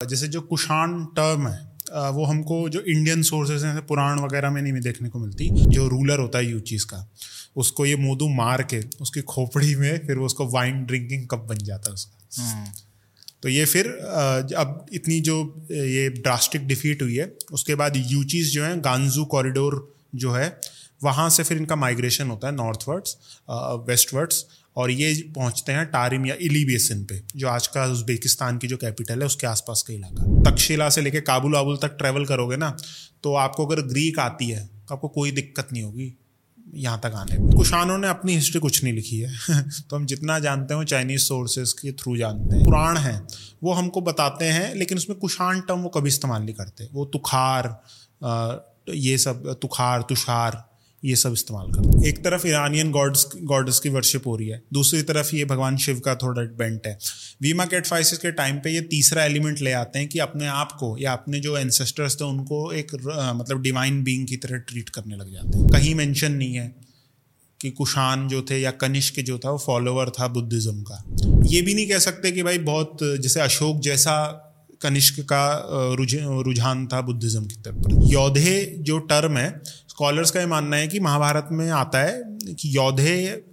जैसे जो कुषाण टर्म है वो हमको जो इंडियन सोर्सेज हैं पुराण वगैरह में नहीं देखने को मिलती जो रूलर होता है यूचीज का उसको ये मोदू मार के उसकी खोपड़ी में फिर वो उसको वाइन ड्रिंकिंग कप बन जाता है उसका हम्म। तो ये फिर अब इतनी जो ये ड्रास्टिक डिफीट हुई है उसके बाद यूचीज जो है गांजू कॉरिडोर जो है वहाँ से फिर इनका माइग्रेशन होता है नॉर्थवर्ड्स वेस्टवर्ड्स और ये पहुँचते हैं टारिम या इली बेसिन पे, जो आज का उज्बेकिस्तान की जो कैपिटल है, उसके आसपास का इलाका। तक्षशिला से लेके काबुल आबुल तक ट्रेवल करोगे ना तो आपको अगर ग्रीक आती है तो आपको कोई दिक्कत नहीं होगी यहाँ तक आने में। कुशानों ने अपनी हिस्ट्री कुछ नहीं लिखी है। तो हम जितना जानते हैं चाइनीज़ सोर्सेज के थ्रू जानते हैं। पुराण हैं, वो हमको बताते हैं, लेकिन उसमें कुशान टर्म वो कभी इस्तेमाल नहीं करते। वो तुखार ये सब, तुखार, तुषार ये सब इस्तेमाल करते एक तरफ़ ईरानियन गॉड्स गॉड्स की वर्शिप हो रही है, दूसरी तरफ़ ये भगवान शिव का थोड़ा बेंट है। वीमा कैटफाइसिस के टाइम पे ये तीसरा एलिमेंट ले आते हैं कि अपने आप को या अपने जो एंसेस्टर्स थे, उनको एक मतलब डिवाइन बींग की तरह ट्रीट करने लग जाते हैं। कहीं मेंशन नहीं है कि कुशान जो थे या कनिष्क जो था, वो फॉलोअर था बुद्धिज़्म का। ये भी नहीं कह सकते कि भाई बहुत, जैसे अशोक जैसा कनिष्क का रुझान था बुद्धिज्म की तरफ़ योधे जो टर्म है स्कॉलर्स का ये मानना है कि महाभारत में आता है कि योधे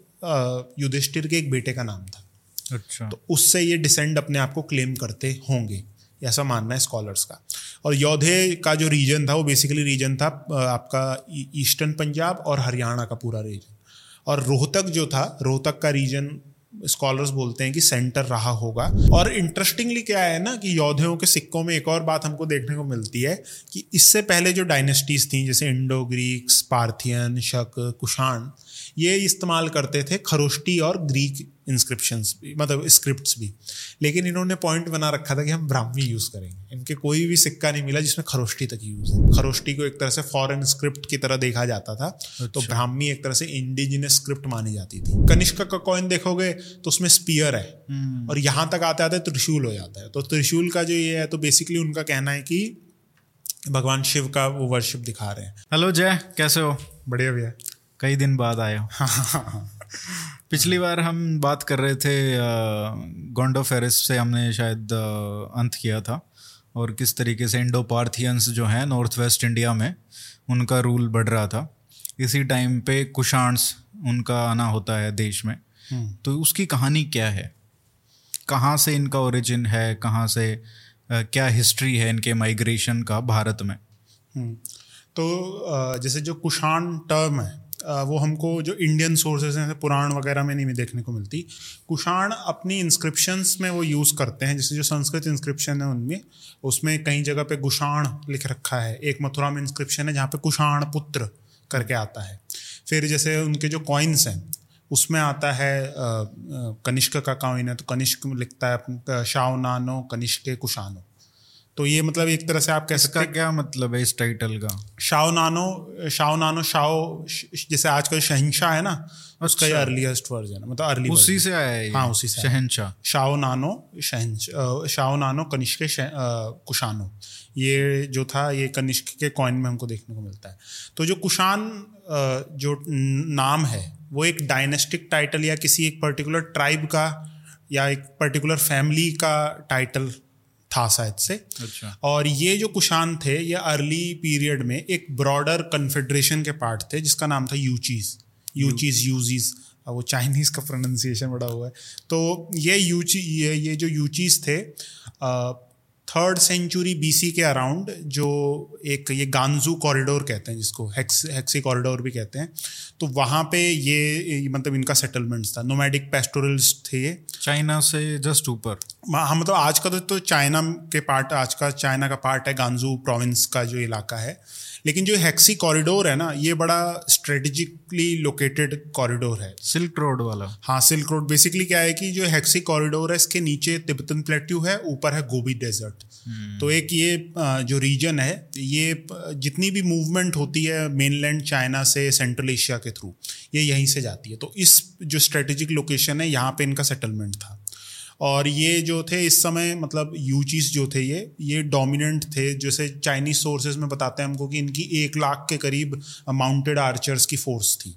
युधिष्ठिर के एक बेटे का नाम था। अच्छा। तो उससे ये डिसेंड अपने आप को क्लेम करते होंगे ऐसा मानना है स्कॉलर्स का। और योधे का जो रीजन था वो बेसिकली रीजन था आपका ईस्टर्न पंजाब और हरियाणा का पूरा रीजन और रोहतक जो था रोहतक का रीजन स्कॉलर्स बोलते हैं कि सेंटर रहा होगा। और इंटरेस्टिंगली क्या है ना कि योद्धाओं के सिक्कों में एक और बात हमको देखने को मिलती है कि इससे पहले जो डायनेस्टीज थी, जैसे इंडो ग्रीक्स पार्थियन शक कुषाण ये इस्तेमाल करते थे खरोष्टी और ग्रीक इंस्क्रिप्शन भी मतलब स्क्रिप्ट भी। लेकिन इन्होंने पॉइंट बना रखा था कि हम ब्राह्मी यूज़ करेंगे। इनके कोई भी सिक्का नहीं मिला जिसमें खरोष्टी तक यूज़ है। खरोष्टी को एक तरह से फॉरेन स्क्रिप्ट की तरह देखा जाता था। तो अच्छा। तो ब्राह्मी एक तरह से इंडिजिनस स्क्रिप्ट मानी जाती थी। कनिष्क का कॉइन देखोगे तो उसमें स्पीयर है। हम्म। और यहाँ तक आते आते त्रिशूल हो जाता है। तो त्रिशूल का जो ये है तो बेसिकली उनका कहना है कि भगवान शिव का वो वर्शिप दिखा रहे हैं। हेलो जय। कैसे हो? बढ़िया भैया। कई दिन बाद आए हो। हाँ, हाँ, हाँ, पिछली बार हम बात कर रहे थे गोंडो फेरिस से हमने शायद अंत किया था और किस तरीके से इंडो पार्थियंस जो हैं नॉर्थ वेस्ट इंडिया में उनका रूल बढ़ रहा था। इसी टाइम पे कुशांस उनका आना होता है देश में। हम्म। तो उसकी कहानी क्या है? कहाँ से इनका ओरिजिन है? कहाँ से क्या हिस्ट्री है इनके माइग्रेशन का भारत में? हम्म। तो जैसे जो कुशान टर्म है वो हमको जो इंडियन सोर्सेज हैं पुराण वगैरह में नहीं देखने को मिलती। कुषाण अपनी इंस्क्रिप्शंस में वो यूज़ करते हैं, जैसे जो संस्कृत इंस्क्रिप्शन है उनमें, उसमें कई जगह पे गुषाण लिख रखा है। एक मथुरा में इंस्क्रिप्शन है, जहाँ पे कुषाण पुत्र करके आता है। फिर जैसे उनके जो कॉइन्स हैं, उसमें आता है कनिष्क का कॉइन है तो कनिष्क लिखता है शाव नानो, कनिष्क कुशानो तो ये मतलब एक तरह से आप कह सकते हैं क्या मतलब है इस टाइटल का? शाओ नानो शाओ नानो शाओ जैसे आजकल शहनशाह है ना उसका ये अर्लीस्ट अच्छा। वर्जन है मतलब अर्ली उसी से आया है हाँ उसी से शहनशाह शाओ नानो शहन शाओ नानो कनिष्क कुशानो। ये जो था ये कनिष्क के कॉइन में हमको देखने को मिलता है। तो जो कुशान जो नाम है वो एक डायनेस्टिक टाइटल या किसी एक पर्टिकुलर ट्राइब का या एक पर्टिकुलर फैमिली का टाइटल था शायद से। अच्छा। और ये जो कुशान थे ये अर्ली पीरियड में एक ब्रॉडर कन्फेडरेशन के पार्ट थे जिसका नाम था यूचीज यूचीज यूजीज वो चाइनीज़ का प्रोनाउंसिएशन बड़ा हुआ है। तो ये यूची ये ये जो यूचीज थे थर्ड सेंचुरी बीसी के अराउंड जो एक ये गांजू कॉरिडोर कहते हैं जिसको हेक्स हेक्सी कॉरिडोर भी कहते हैं तो वहाँ पे ये मतलब इनका सेटलमेंट्स था। नोमैडिक पेस्टोरल्स थे ये। चाइना से जस्ट ऊपर। हाँ मतलब आज का तो, तो चाइना के पार्ट आज का चाइना का पार्ट है गांजू प्रोविंस का जो इलाका है। लेकिन जो हैक्सी कॉरिडोर है ना ये बड़ा स्ट्रेटेजिकली लोकेटेड कॉरिडोर है। सिल्क रोड वाला। हाँ सिल्क रोड बेसिकली क्या है कि जो हैक्सी कॉरिडोर है इसके नीचे तिब्बतन प्लेट्यू है ऊपर है गोबी डेजर्ट हम्म। तो एक ये जो रीजन है ये जितनी भी मूवमेंट होती है मेनलैंड चाइना से सेंट्रल एशिया के थ्रू ये यहीं से जाती है। तो इस जो स्ट्रेटेजिक लोकेशन है यहाँ पे इनका सेटलमेंट था। और ये जो थे इस समय मतलब यूचीज जो थे ये ये डोमिनेंट थे। जैसे चाइनीज़ सोर्सेज में बताते हैं हमको कि इनकी एक लाख के करीब माउंटेड आर्चर्स की फोर्स थी।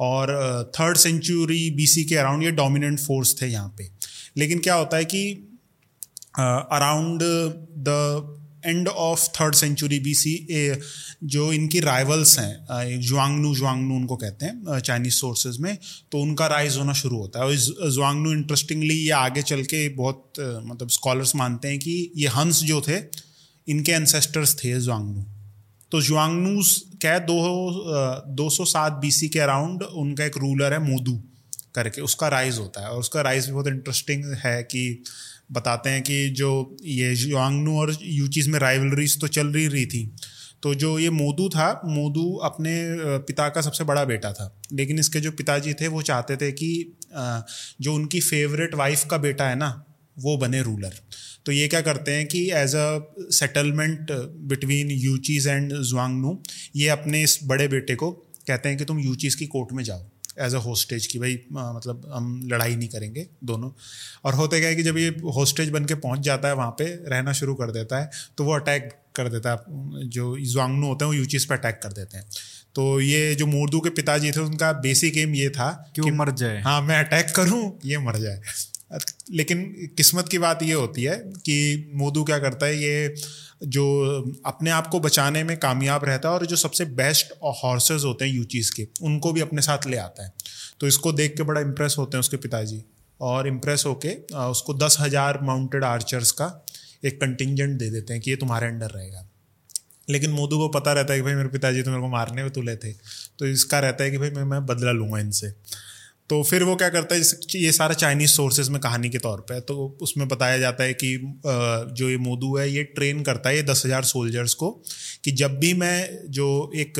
और थर्ड सेंचुरी बीसी के अराउंड ये डोमिनेंट फोर्स थे यहाँ पे। लेकिन क्या होता है कि around the end of third century B C जो इनकी राइवल्स हैं जुआंगनू जुआंगनू उनको कहते हैं चाइनीज़ सोर्सेज में तो उनका राइज होना शुरू होता है। और जुआंगनू इंटरेस्टिंगली ये आगे चल के बहुत मतलब स्कॉलर्स मानते हैं कि ये हंस जो थे, इनके एंसेस्टर्स थे जुआंगनू तो जुआंगनूस क्या दो दो सौ सात बी सी के अराउंड उनका एक रूलर है मोदू करके, उसका राइज होता है। और उसका राइज भी बहुत इंटरेस्टिंग है कि बताते हैं कि जो ये जुआंगनू और यूचीज में राइवलरीज तो चल रही रही थी। तो जो ये मोदू था, मोदू अपने पिता का सबसे बड़ा बेटा था। लेकिन इसके जो पिताजी थे, वो चाहते थे कि जो उनकी फेवरेट वाइफ का बेटा है ना, वो बने रूलर तो ये क्या करते हैं कि as a settlement between Yuezhi and Xiongnu ये अपने इस बड़े बेटे को कहते हैं कि तुम यूचीज की कोर्ट में जाओ। एज अ होस्टेज की भाई मतलब हम लड़ाई नहीं करेंगे दोनों। और होते क्या है कि जब ये होस्टेज बन के पहुँच जाता है वहाँ पे रहना शुरू कर देता है तो वो अटैक कर देता है जो जुआंगनू होते हैं वो यूचिस पे अटैक कर देते हैं। तो ये जो मोर्दू के पिताजी थे उनका बेसिक एम ये था कि कि मर जाए। हाँ मैं अटैक करूँ ये मर जाए। लेकिन किस्मत की बात ये होती है कि मोदू क्या करता है, ये जो अपने आप को बचाने में कामयाब रहता है और जो सबसे बेस्ट हॉर्सेज होते हैं यूचीज़ के, उनको भी अपने साथ ले आता है। तो इसको देख के बड़ा इम्प्रेस होते हैं उसके पिताजी और इम्प्रेस होके उसको दस हज़ार माउंटेड आर्चर्स का एक कंटिजेंट दे देते हैं कि ये तुम्हारे अंडर रहेगा। लेकिन मोदू को पता रहता है कि भाई मेरे पिताजी तो मेरे को मारने में तुले थे तो इसका रहता है कि भाई मैं मैं बदला लूँगा इनसे। तो फिर वो क्या करता है ये सारा चाइनीज़ सोर्सेज में कहानी के तौर पे तो उसमें बताया जाता है कि जो ये मोदू है, ये ट्रेन करता है ये दस हज़ार सोल्जर्स को कि जब भी मैं जो एक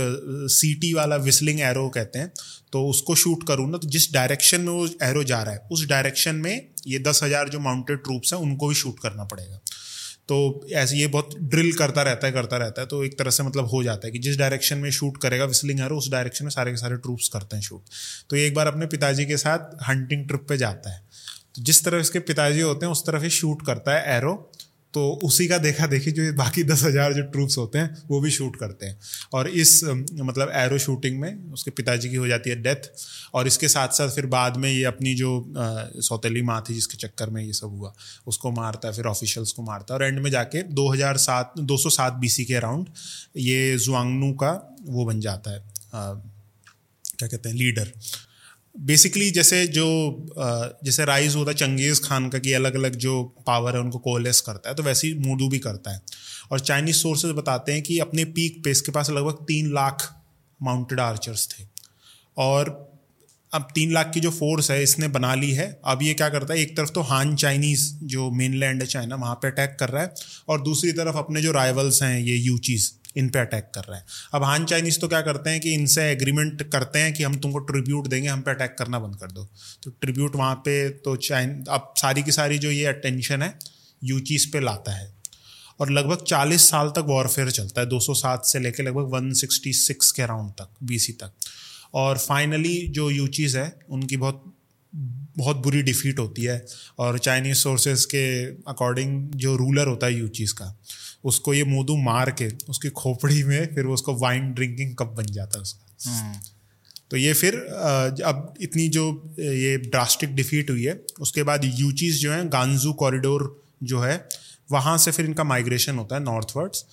सीटी वाला विस्लिंग एरो कहते हैं तो उसको शूट करूँ ना तो जिस डायरेक्शन में वो एरो जा रहा है, उस डायरेक्शन में ये दस हज़ार जो माउंटेड ट्रूप्स हैं, उनको भी शूट करना पड़ेगा। तो ऐसे ये बहुत ड्रिल करता रहता है, करता रहता है तो एक तरह से मतलब हो जाता है कि जिस डायरेक्शन में शूट करेगा विस्लिंग एरो उस डायरेक्शन में सारे के सारे ट्रूप्स करते हैं शूट तो एक बार अपने पिताजी के साथ हंटिंग ट्रिप पे जाता है। तो जिस तरफ़ इसके पिताजी होते हैं, उस तरफ़ ही शूट करता है एरो तो उसी का देखा देखी जो बाकी दस हज़ार जो ट्रूप्स होते हैं वो भी शूट करते हैं। और इस मतलब एरो शूटिंग में उसके पिताजी की हो जाती है डेथ और इसके साथ साथ फिर बाद में ये अपनी जो सौतेली माँ थी जिसके चक्कर में ये सब हुआ उसको मारता है फिर ऑफिशियल्स को मारता है और एंड में जाके 2007 207 बीसी के अराउंड ये जुआंगनू का वो बन जाता है आ, क्या कहते हैं लीडर बेसिकली जैसे जो जैसे राइज होता है, चंगेज़ खान का कि अलग अलग जो पावर है, उनको कोलेस करता है तो वैसे ही मूडू भी करता है। और चाइनीज़ सोर्सेज बताते हैं कि अपने पीक पे इसके पास लगभग तीन लाख माउंटेड आर्चर्स थे। और अब तीन लाख की जो फोर्स है, इसने बना ली है। अब ये क्या करता है, एक तरफ़ तो हान चाइनीज़ जो मेन लैंड है चाइना वहाँ पे अटैक कर रहा है। और दूसरी तरफ़ अपने जो राइवल्स हैं, ये यूचीज़ इन पे अटैक कर रहा है। अब हान चाइनीज़ तो क्या करते हैं कि इनसे एग्रीमेंट करते हैं कि हम तुमको ट्रिब्यूट देंगे, हम पे अटैक करना बंद कर दो। तो ट्रिब्यूट वहाँ पे तो चाइन अब सारी की सारी जो ये अटेंशन है यूचीज पे लाता है। और लगभग 40 साल तक वॉरफेयर चलता है 207 से लेकर लगभग 166 के अराउंड तक बीसी तक। और फाइनली जो यूचीज़ है, उनकी बहुत बहुत बुरी डिफीट होती है। और चाइनीज़ सोर्सेज के अकॉर्डिंग जो रूलर होता है यूचीज़ का उसको ये मोदू मार के उसकी खोपड़ी में फिर उसको वाइन ड्रिंकिंग कप बन जाता है उसका। हम्म। तो ये फिर अब इतनी जो ये ड्रास्टिक डिफीट हुई है उसके बाद यूचीज जो है गांजू कॉरिडोर जो है वहाँ से फिर इनका माइग्रेशन होता है नॉर्थवर्ड्स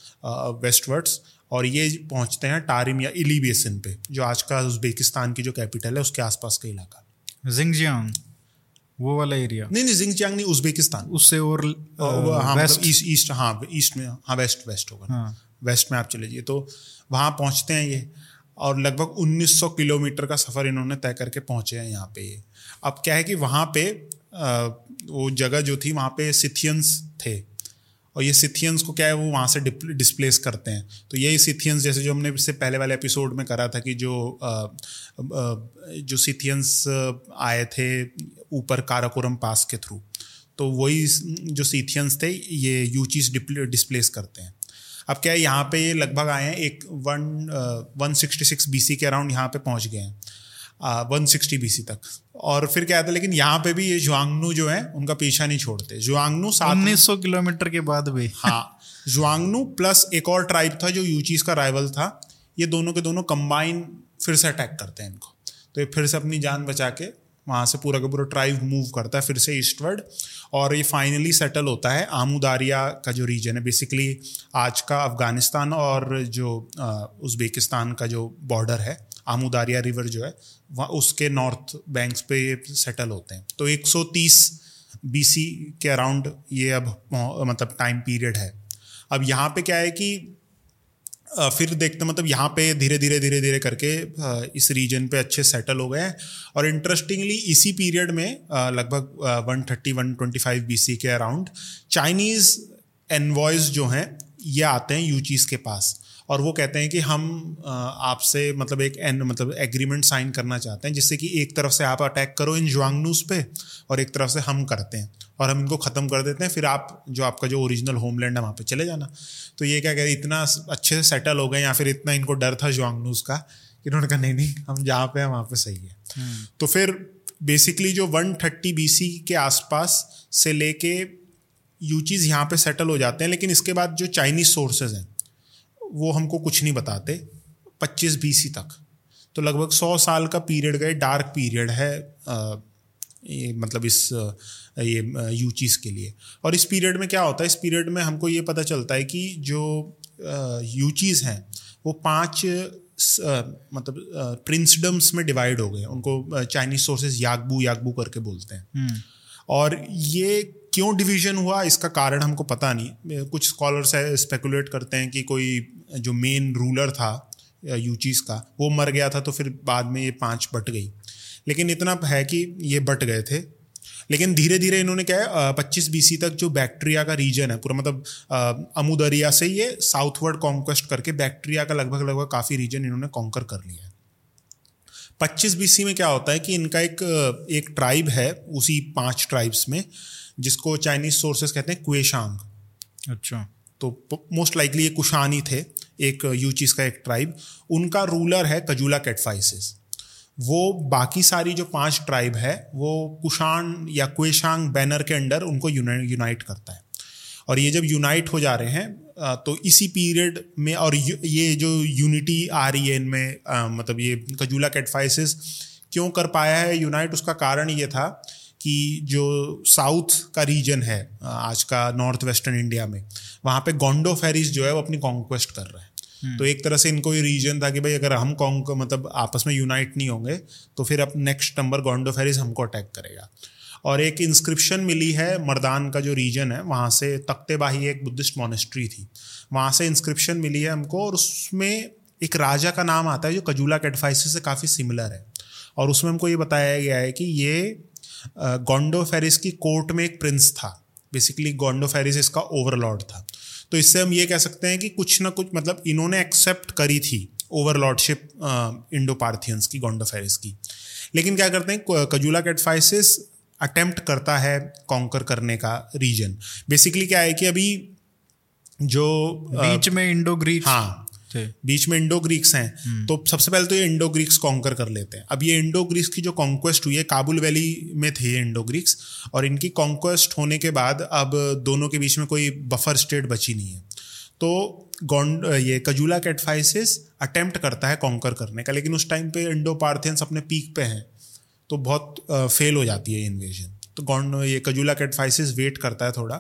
वेस्टवर्ड्स और ये पहुँचते हैं टारिम या इली बेसिन पे जो आज का उज्बेकिस्तान की जो कैपिटल है उसके आसपास का इलाका। जिंगजियांग वो वाला एरिया नहीं नहीं जिंगजियांग नहीं उज्बेकिस्तान उससे और हाँ वेस्ट ईस्ट ईस्ट हाँ ईस्ट में हाँ वेस्ट वेस्ट होगा। हाँ. वेस्ट में आप चले जाइए तो वहाँ पहुँचते हैं ये। और लगभग 1900 किलोमीटर का सफ़र इन्होंने तय करके पहुँचे हैं यहाँ पे ये। अब क्या है कि वहाँ पे वो जगह जो थी वहाँ पे सिथियंस थे। और ये सिथियंस को क्या है वो वहाँ से डिस्प्लेस करते हैं। तो यही सिथियंस जैसे जो हमने इससे पहले वाले एपिसोड में करा था कि जो आ, आ, जो सिथियंस आए थे ऊपर काराकोरम पास के थ्रू तो वही जो सीथियंस थे ये यूचीज डिस्प्लेस करते हैं। अब क्या है यहाँ पे ये लगभग आए हैं एक one one sixty six BC के अराउंड यहाँ पे पहुँच गए हैं। वन सिक्सटी बी सी तक। और फिर क्या था लेकिन यहाँ पे भी ये जुआंगनू जो है उनका पीछा नहीं छोड़ते। जुआंगनू उन्नीस सौ किलोमीटर के बाद भी। हाँ जुआंगनू प्लस एक और ट्राइब था जो यूचीज का राइवल था। ये दोनों के दोनों कंबाइन फिर से अटैक करते हैं इनको। तो ये फिर से अपनी जान बचा के वहाँ से पूरा का पूरा ट्राइब मूव करता है फिर से ईस्टवर्ड और ये फाइनली सेटल होता है आमुदारिया का जो रीजन है। बेसिकली आज का अफ़गानिस्तान और जो उज़्बेकिस्तान का जो बॉर्डर है आमुदारिया रिवर जो है उसके नॉर्थ बैंक्स पे सेटल होते हैं। तो 130 बीसी के अराउंड ये अब मतलब टाइम पीरियड है। अब यहाँ पे क्या है कि फिर देखते मतलब यहाँ पे धीरे धीरे धीरे धीरे करके इस रीजन पे अच्छे सेटल हो गए हैं। और इंटरेस्टिंगली इसी पीरियड में लगभग one thirty one twenty five B के अराउंड चाइनीज़ एनवॉयज़ जो हैं, ये आते हैं यूचीज़ के पास। और वो कहते हैं कि हम आपसे मतलब एक एन मतलब एग्रीमेंट साइन करना चाहते हैं जिससे कि एक तरफ़ से आप अटैक करो इन जुआंगनूस पे और एक तरफ़ से हम करते हैं और हम इनको ख़त्म कर देते हैं फिर आप जो आपका जो ओरिजिनल होमलैंड है वहाँ पे चले जाना तो ये क्या कह रहे इतना अच्छे से सेटल हो गए या फिर इतना इनको डर था जुआंगनूस का कि उन्होंने कहा नहीं नहीं हम जहाँ पे हैं वहाँ पे सही है हम्म। तो फिर बेसिकली जो 130 बीसी के आसपास से लेके यू चीज़ यहाँ पे सेटल हो जाते हैं लेकिन इसके बाद जो चाइनीज़ सोर्सेज हैं वो हमको कुछ नहीं बताते पच्चीस बीसी तक। तो लगभग सौ साल का पीरियड गए डार्क पीरियड है आ, ये मतलब इस ये यू चीज़ के लिए। और इस पीरियड में क्या होता है इस पीरियड में हमको ये पता चलता है कि जो यू चीज़ हैं वो पाँच मतलब प्रिंसडम्स में डिवाइड हो गए। उनको चाइनीज़ सोर्सेज यागबू यागबू करके बोलते हैं। हम्म। और ये क्यों डिवीज़न हुआ, इसका कारण हमको पता नहीं। कुछ स्कॉलर्स स्पेकुलेट करते हैं कि कोई जो मेन रूलर था यूचीज का, वो मर गया था तो फिर बाद में ये पाँच बट गई। लेकिन इतना है कि ये बट गए थे। लेकिन धीरे धीरे इन्होंने क्या है पच्चीस बीसी तक जो बैक्टीरिया का रीजन है, पूरा मतलब अमुदरिया से ये साउथवर्ड कॉन्क्वेस्ट करके बैक्टीरिया का लगभग लगभग काफ़ी रीजन इन्होंने कॉन्कर कर लिया है। पच्चीस बीसी में क्या होता है कि इनका एक एक ट्राइब है, उसी पाँच ट्राइब्स में। जिसको चाइनीज़ सोर्सेस कहते हैं कुएशांग अच्छा। तो मोस्ट लाइकली ये कुशानी थे एक यूचीज का एक ट्राइब उनका रूलर है कजूला कैटफाइसिस वो बाकी सारी जो पाँच ट्राइब है वो कुशान या कुएशांग बैनर के अंडर उनको यूनाइट करता है। और ये जब यूनाइट हो जा रहे हैं तो इसी पीरियड में और ये जो यूनिटी आ रही है इनमें मतलब ये कजूला कैटफाइसिस क्यों कर पाया है यूनाइट उसका कारण ये था कि जो साउथ का रीजन है आज का नॉर्थ वेस्टर्न इंडिया में वहाँ पे गोंडो फेरिस जो है वो अपनी कॉन्क्वेस्ट कर रहे हैं। हम्म। तो एक तरह से इनको ये रीजन था कि भाई अगर हम कॉन्क मतलब आपस में यूनाइट नहीं होंगे तो फिर अब नेक्स्ट नंबर गोंडो फेरिस हमको अटैक करेगा। और एक इंस्क्रिप्शन मिली है मर्दान का जो रीजन है वहाँ से तख्तेबाही एक बुद्धिस्ट मोनेस्ट्री थी। वहाँ से इंस्क्रिप्शन मिली है हमको और उसमें एक राजा का नाम आता है जो कजूला कैटफाइसिस से काफ़ी सिमिलर है। और उसमें हमको ये बताया गया है कि ये गोंडो फेरिस की कोर्ट में एक प्रिंस था। बेसिकली गोंडो फेरिस इसका ओवरलॉर्ड था। तो इससे हम ये कह सकते हैं कि कुछ ना कुछ मतलब इन्होंने एक्सेप्ट करी थी ओवरलॉर्डशिप इंडो पार्थियंस की गोंडो फेरिस की। लेकिन क्या करते हैं कजूला कैटफाइसिस अटेम्प्ट करता है कॉन्कर करने का रीजन बेसिकली क्या है कि अभी जो बीच में इंडो ग्रीक हाँ बीच में इंडो ग्रीक्स हैं। हम्म। तो सबसे पहले तो ये इंडो ग्रीक्स कॉन्कर कर लेते हैं। अब ये इंडो ग्रीक्स की जो कॉन्क्वेस्ट हुई है काबुल वैली में थे ये इंडो ग्रीक्स और इनकी कॉन्क्वेस्ट होने के बाद अब दोनों के बीच में कोई बफर स्टेट बची नहीं है। तो गॉन्ड ये कजूला कैटफाइसिस अटेम्प्ट करता है कॉन्कर करने का लेकिन उस टाइम पे इंडो पार्थियंस अपने पीक पे हैं। तो बहुत फेल हो जाती है इन्वेजन तो गॉन्ड ये कजूला कैटफाइसिस वेट करता है थोड़ा।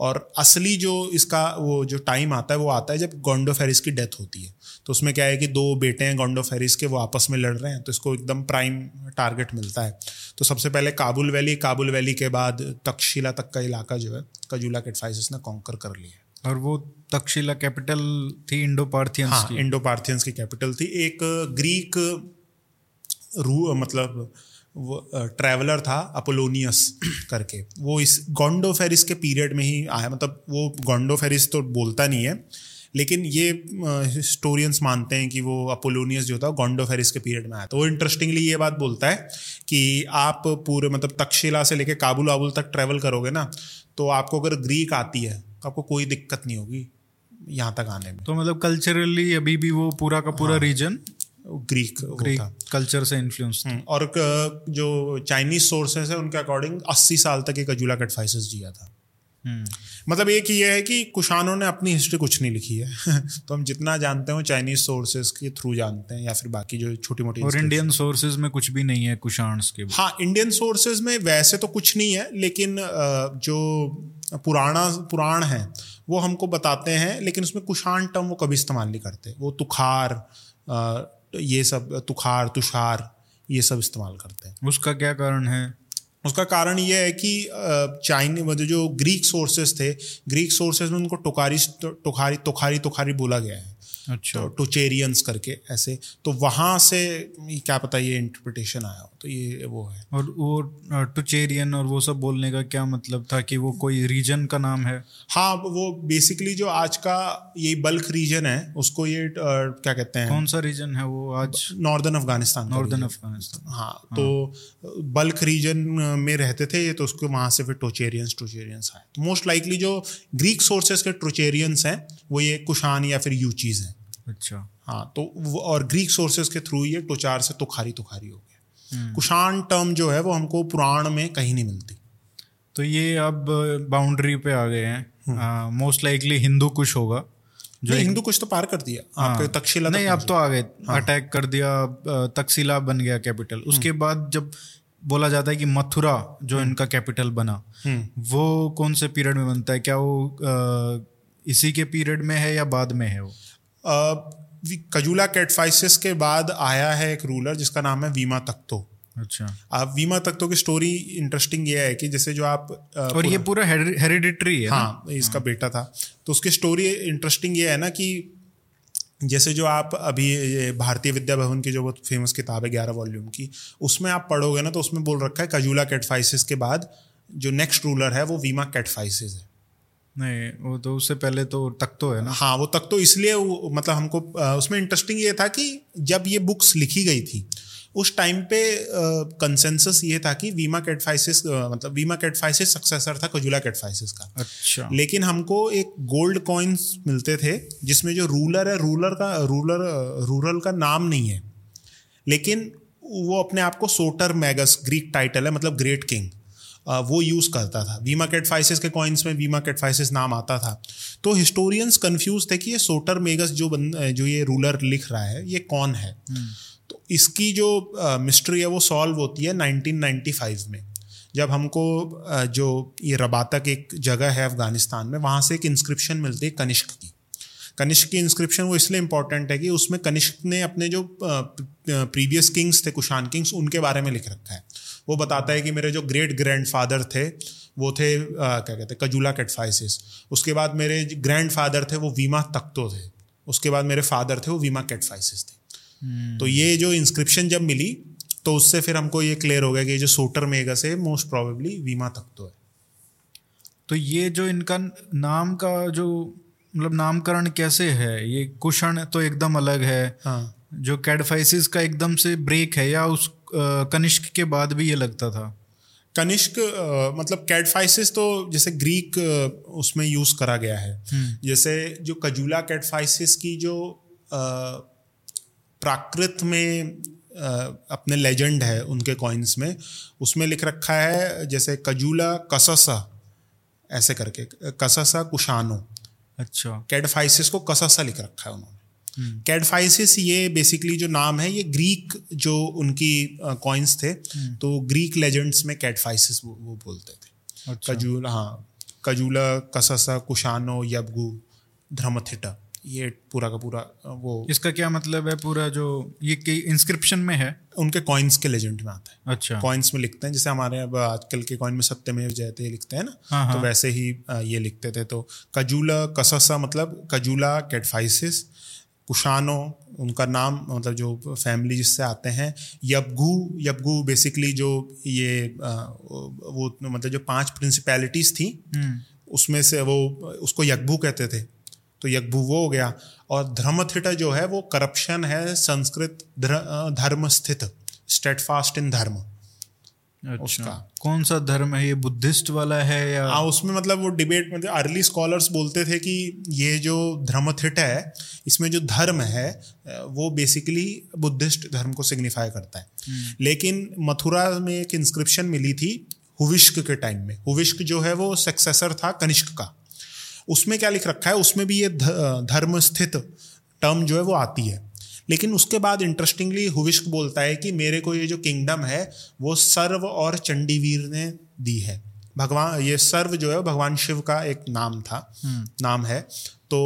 और असली जो इसका वो जो टाइम आता है वो आता है जब गोंडो फेरिस की डेथ होती है। तो उसमें क्या है कि दो बेटे हैं गोंडो फेरिस के वो आपस में लड़ रहे हैं तो इसको एकदम प्राइम टारगेट मिलता है। तो सबसे पहले काबुल वैली काबुल वैली के बाद तक्षशिला तक का इलाका जो है कजूला कैटफाइसिस ने कॉन्कर कर लिया है। और वो तक्षशिला कैपिटल थी इंडो पार्थियंस हाँ, की। इंडो पार्थियंस की कैपिटल थी। एक ग्रीक रू मतलब ट्रैवलर था अपोलोनियस करके। वो इस गोंडो फेरिस के पीरियड में ही आया। मतलब वो गोंडो फेरिस तो बोलता नहीं है लेकिन ये हिस्टोरियंस मानते हैं कि वो अपोलोनियस जो था गोंडो फेरिस के पीरियड में आया। तो वो इंटरेस्टिंगली ये बात बोलता है कि आप पूरे मतलब तक्षशिला से लेके काबुल आबुल तक ट्रैवल करोगे ना तो आपको अगर ग्रीक आती है तो आपको कोई दिक्कत नहीं होगी यहाँ तक आने में। तो मतलब कल्चरली अभी भी वो पूरा का पूरा हाँ, रीजन ग्रीक ग्रीक कल्चर से इन्फ्लुएंस हम्म, और जो चाइनीज़ सोर्सेस है उनके अकॉर्डिंग अस्सी साल तक एक अजूला कटफाइसिस जिया था। हम्म। मतलब एक ये है कि कुशानों ने अपनी हिस्ट्री कुछ नहीं लिखी है। तो हम जितना जानते हो चाइनीज़ सोर्सेज के थ्रू जानते हैं या फिर बाकी जो छोटी मोटी और इंडियन सोर्सेज में कुछ भी नहीं है कुशाण्स के हाँ इंडियन सोर्सेज में वैसे तो कुछ नहीं है लेकिन जो पुराना पुराण है वो हमको बताते हैं लेकिन उसमें कुशाण टर्म वो कभी इस्तेमाल नहीं करते। वो तुखार ये सब तुखार तुषार ये सब इस्तेमाल करते हैं। उसका क्या कारण है? उसका कारण ये है कि चाइनी मतलब जो ग्रीक सोर्सेज थे ग्रीक सोर्सेज में उनको टोकारी टोखारी तुखारी तोखारी बोला गया है। अच्छा। तो टोचेरियंस करके ऐसे तो वहाँ से क्या पता ये इंटरप्रिटेशन आया हो। तो ये वो है। और वो टुचेरियन और वो सब बोलने का क्या मतलब था कि वो कोई रीजन का नाम है? हाँ वो बेसिकली जो आज का ये बल्क रीजन है उसको ये क्या कहते हैं? कौन सा रीजन है वो आज? नॉर्दर्न अफ़गानिस्तान नॉर्दर्न अफ़गानिस्तान हाँ तो बल्क रीजन में रहते थे ये तो उसको वहाँ से फिर टोचेरियंस टोचेरियंस आए। तो मोस्ट लाइकली जो ग्रीक सोर्सेज के टोचेरियंस हैं वो ये कुशान या फिर यूचीज हैं। अच्छा। हाँ तो और ग्रीक सोर्सेज के थ्रू ये टोचार से तुखारी तुखारी हो गया हम्म। कुशान टर्म जो है वो हमको पुराण में कहीं नहीं मिलती। तो ये अब बाउंड्री पे आ गए हम्म। हैं मोस्ट लाइकली हिंदू कुछ होगा जो हिंदू कुछ तो पार कर दिया। आपके तक्षशिला नहीं अब तो आ गए। अटैक कर दिया तक्षशिला बन गया कैपिटल उसके बाद जब बोला जाता है कि मथुरा जो इनका कैपिटल बना वो कौन से पीरियड में बनता है? क्या वो अ, इसी के पीरियड में है या बाद में है वो? वी- कजूला कैटफाइसिस के बाद आया है एक रूलर जिसका नाम है वीमा तख्तो अच्छा। अब वीमा तख्तो की स्टोरी इंटरेस्टिंग ये है कि जैसे जो आप और ये पूरा हेरिडिटरी है हाँ इसका बेटा था। तो उसकी स्टोरी इंटरेस्टिंग ये है ना कि जैसे जो आप अभी भारतीय विद्या भवन की जो बहुत फ़ेमस किताब है ग्यारह वॉल्यूम की उसमें आप पढ़ोगे ना तो उसमें बोल रखा है कजूला कैटफाइसिस के बाद जो नेक्स्ट रूलर है वो वीमा कैटफाइसिस है। नहीं वो तो उससे पहले तो तक तो है ना। हाँ वो तक तो इसलिए मतलब हमको उसमें इंटरेस्टिंग ये था कि जब ये बुक्स लिखी गई थी उस टाइम पे कंसेंसस ये था कि वीमा कैटफाइसिस मतलब वीमा कैटफाइसिस सक्सेसर था कजूला कैटफाइसिस का। अच्छा। लेकिन हमको एक गोल्ड कॉइन्स मिलते थे जिसमें जो रूलर है रूलर का रूलर रूरल का नाम नहीं है। लेकिन वो अपने आप को सोटर मैगस ग्रीक टाइटल है मतलब ग्रेट किंग वो यूज़ करता था। वीमा कैटफाइसिस के कॉइन्स में वीमा कैटफाइसिस नाम आता था। तो हिस्टोरियंस कन्फ्यूज़ थे कि ये सोटर मेगस जो बन जो ये रूलर लिख रहा है ये कौन है? तो इसकी जो मिस्ट्री है वो सॉल्व होती है 1995 में। जब हमको जो ये रबातक एक जगह है अफ़गानिस्तान में वहाँ से एक इंस्क्रिप्शन मिलती है कनिष्क की। कनिष्क की इंस्क्रिप्शन वो इसलिए इंपॉर्टेंट है कि उसमें कनिष्क ने अपने जो प्रीवियस किंग्स थे कुशान किंग्स उनके बारे में लिख रखा है। वो बताता है कि मेरे जो ग्रेट ग्रैंड फादर थे वो थे अ, क्या कहते हैं कजूला कैटफाइसिस उसके बाद मेरे ग्रैंड फादर थे वो वीमा तख्तो थे। उसके बाद मेरे फादर थे वो वीमा कैटफाइसिस थे। तो ये जो इंस्क्रिप्शन जब मिली तो उससे फिर हमको ये क्लियर हो गया कि ये जो सोटर मेगस है मोस्ट प्रोबेबली वीमा तख्तो है। तो ये जो इनका नाम का जो मतलब नामकरण कैसे है? ये कुषण तो एकदम अलग है। हाँ। जो कैडफाइसिस का एकदम से ब्रेक है या उस कनिष्क के बाद भी ये लगता था। कनिष्क मतलब कैटफाइसिस तो जैसे ग्रीक उसमें यूज़ करा गया है। जैसे जो कजूला कैटफाइसिस की जो प्राकृत में अपने लेजेंड है उनके कॉइन्स में उसमें लिख रखा है जैसे कजूला कससा ऐसे करके कससा कुशानो। अच्छा। कैडफाइसिस को कससा लिख रखा है उन्होंने। कैडफाइसिस ये बेसिकली जो नाम है ये ग्रीक जो उनकी कॉइन्स थे तो ग्रीक लेजेंड्स में कैडफाइसिस वो, वो बोलते थे। अच्छा। कजूला हाँ कजूला कससा कुशानो यबगु धर्मथिटा ये पूरा का पूरा वो इसका क्या मतलब है पूरा जो ये इंस्क्रिप्शन में है? उनके कॉइन्स के लेजेंड में आता है। अच्छा। कॉइन्स में लिखते हैं जैसे हमारे अब आजकल के कॉइन में सत्यमेव जयते लिखते हैं ना हाँ, हाँ। तो वैसे ही ये लिखते थे। तो कजूला कससा मतलब कजूला कैटफाइसिस कुशानो उनका नाम मतलब जो फैमिली जिससे आते हैं यबगू यबगू बेसिकली जो ये वो मतलब जो पाँच प्रिंसिपैलिटीज थी हम्म। उसमें से वो उसको यज्ञभू कहते थे। तो यज्ञभू वो हो गया। और धर्मथिटा जो है वो करप्शन है संस्कृत धर्म स्थित स्टेटफास्ट इन धर्म। अच्छा। उसका। कौन सा धर्म है? ये बुद्धिस्ट वाला है या हाँ उसमें मतलब वो डिबेट मतलब अर्ली स्कॉलर्स बोलते थे कि ये जो धर्मथिट है इसमें जो धर्म है वो बेसिकली बुद्धिस्ट धर्म को सिग्निफाई करता है। लेकिन मथुरा में एक इंस्क्रिप्शन मिली थी हुविश्क के टाइम में। हुविश्क जो है वो सक्सेसर था कनिष्क का। उसमें क्या लिख रखा है? उसमें भी ये धर्म स्थित टर्म जो है वो आती है। लेकिन उसके बाद इंटरेस्टिंगली हुविश्क बोलता है कि मेरे को ये जो किंगडम है वो सर्व और चंडीवीर ने दी है। भगवान ये सर्व जो है भगवान शिव का एक नाम था हम्म। नाम है। तो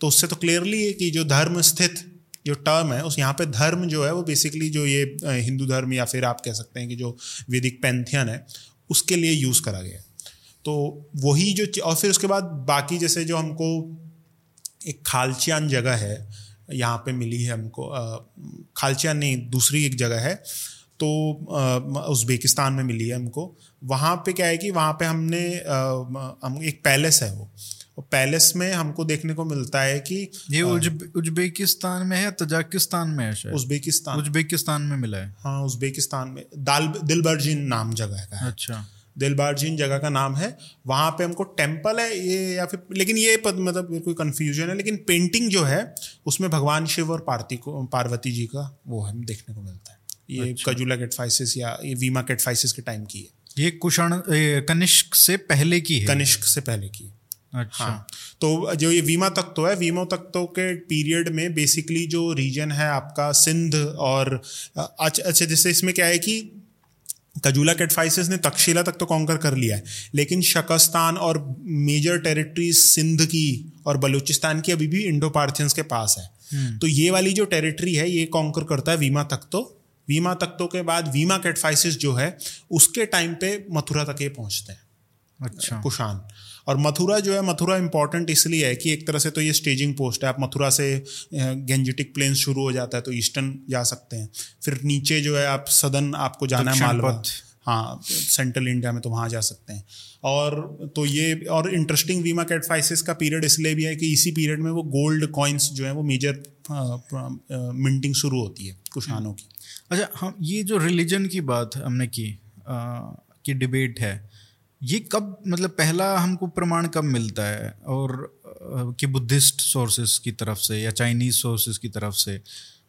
तो उससे तो क्लियरली है कि जो धर्म स्थित जो टर्म है उस यहाँ पे धर्म जो है वो बेसिकली जो ये हिंदू धर्म या फिर आप कह सकते हैं कि जो वैदिक पैंथियन है उसके लिए यूज़ करा गया तो वही जो और फिर उसके बाद बाकी जैसे जो हमको एक खालचियान जगह है यहाँ पे मिली है हमको। खालचियान नहीं दूसरी एक जगह है। तो उज़्बेकिस्तान में मिली है हमको। वहाँ पे क्या है कि वहाँ पे हमने हम एक पैलेस है वो। पैलेस में हमको देखने को मिलता है कि ये उज्बेकिस्तान में है तजाकिस्तान में है उज्बेकिस्तान। उज्बेकिस्तान में मिला है। हाँ उज्बेकिस्तान में। दाल दिलबर्जिन नाम जगह का है। अच्छा। दिलबारजीन जगह का नाम है वहाँ पे हमको टेंपल है ये या फिर लेकिन ये पद मतलब कोई कन्फ्यूज़न है लेकिन पेंटिंग जो है उसमें भगवान शिव और पार्ती को पार्वती जी का वो हमें देखने को मिलता है। ये अच्छा। कजूला केटफाइसिस या ये वीमा केटफाइसिस के टाइम की है। ये कुषण कनिष्क से पहले की है? कनिष्क से पहले की है। अच्छा। हाँ तो जो ये वीमा तख्तो है वीमा तख्तो के पीरियड में बेसिकली जो रीजन है आपका सिंध और अच्छा अच्छा जैसे इसमें क्या है कि कजूला कैटफाइसिस ने तक्षशिला तक तो कॉन्कर कर लिया है लेकिन शकस्तान और मेजर टेरिटरीज सिंध की और बलूचिस्तान की अभी भी इंडो पार्थियंस के पास है। हम्म। तो ये वाली जो टेरिटरी है ये कॉन्कर करता है वीमा तक तो। वीमा तख्तों के बाद वीमा कैटफाइसिस जो है उसके टाइम पे मथुरा तक ये पहुँचते हैं। अच्छा। कुशान। और मथुरा जो है मथुरा इंपॉर्टेंट इसलिए है कि एक तरह से तो ये स्टेजिंग पोस्ट है। आप मथुरा से गेंजेटिक प्लेन शुरू हो जाता है तो ईस्टर्न जा सकते हैं। फिर नीचे जो है आप सदन आपको जाना है मालवा। हाँ सेंट्रल इंडिया में तो वहाँ जा सकते हैं। और तो ये और इंटरेस्टिंग वीमा कैटफाइसिस का पीरियड इसलिए भी है कि इसी पीरियड में वो गोल्ड कॉइन्स जो है वो मेजर मिंटिंग शुरू होती है कुशानों की। अच्छा हम ये जो रिलीजन की बात हमने की आ, की डिबेट है ये कब मतलब पहला हमको प्रमाण कब मिलता है और कि बुद्धिस्ट सोर्सेज की तरफ़ से या चाइनीज़ सोर्सेज की तरफ़ से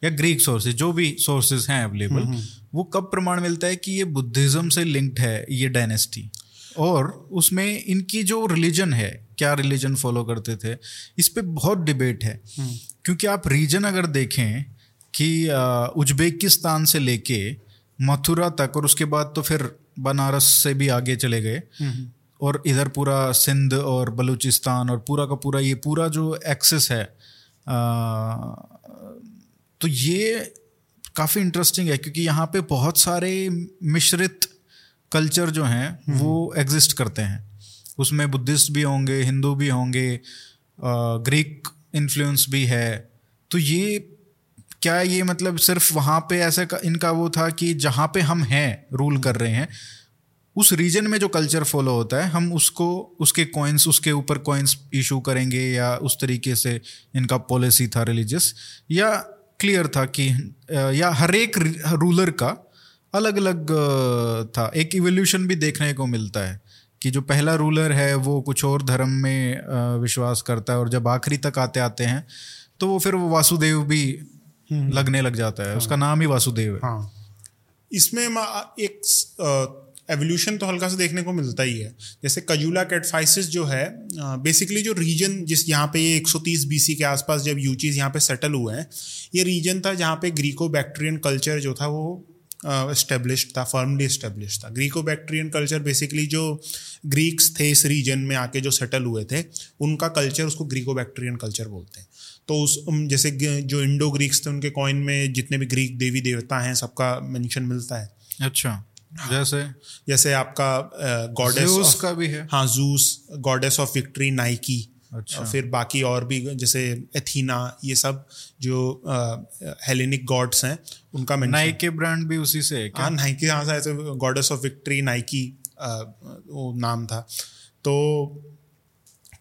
या ग्रीक सोर्सेज जो भी सोर्सेज हैं अवेलेबल हम्म, हम्म। वो कब प्रमाण मिलता है कि ये बुद्धिज्म से लिंक्ड है ये डायनेस्टी और उसमें इनकी जो रिलीजन है क्या रिलीजन फॉलो करते थे इस पर बहुत डिबेट है हम्म। क्योंकि आप रीजन अगर देखें कि उज्बेकिस्तान से लेके मथुरा तक और उसके बाद तो फिर बनारस से भी आगे चले गए। और इधर पूरा सिंध और बलूचिस्तान और पूरा का पूरा ये पूरा जो एक्सेस है आ, तो ये काफ़ी इंटरेस्टिंग है क्योंकि यहाँ पे बहुत सारे मिश्रित कल्चर जो हैं वो एग्जिस्ट करते हैं। उसमें बुद्धिस्ट भी होंगे हिंदू भी होंगे ग्रीक इन्फ्लुएंस भी है। तो ये क्या ये मतलब सिर्फ़ वहाँ पे ऐसे इनका वो था कि जहाँ पे हम हैं रूल कर रहे हैं, उस रीजन में जो कल्चर फॉलो होता है, हम उसको, उसके कॉइन्स उसके ऊपर कॉइन्स इशू करेंगे या उस तरीके से इनका पॉलिसी था रिलीजियस या क्लियर था कि या हर एक रूलर का अलग अलग था एक इवोल्यूशन भी देखने को मिलता है कि जो पहला रूलर है, वो कुछ और धर्म में विश्वास करता है और जब आखिरी तक आते आते हैं तो वो फिर वो वासुदेव भी। लगने लग जाता है। हाँ। उसका नाम ही वासुदेव है। हाँ। इसमें एक एवोल्यूशन तो हल्का सा देखने को मिलता ही है। जैसे कजूला कैटफाइसिस जो है बेसिकली जो रीजन जिस यहाँ पे ये 130 बीसी के आसपास जब यूचीज यहाँ पे सेटल हुए हैं ये रीजन था जहाँ पे ग्रीको बैक्टीरियन कल्चर जो था वो इस्टेब्लिश था फर्मली इस्टेब्लिश था। ग्रीको बैक्टीरियन कल्चर बेसिकली जो ग्रीक्स थे इस रीजन में आके जो सेटल हुए थे उनका कल्चर उसको ग्रीको बैक्टीरियन कल्चर बोलते हैं। तो उस जैसे जो इंडो ग्रीक्स थे उनके कॉइन में जितने भी ग्रीक देवी देवता हैं सबका मेंशन मिलता है। अच्छा जैसे? जैसे आपका गॉडेस का भी है। हाँ Zeus goddess of victory Nike अच्छा। फिर बाकी और भी जैसे एथीना ये सब जो हेलेनिक गॉड्स हैं उनका नाइके ब्रांड भी उसी से है हाँ नाइकी हाँ ऐसे गॉडेस ऑफ़ विक्ट्री नाइकी वो नाम था। तो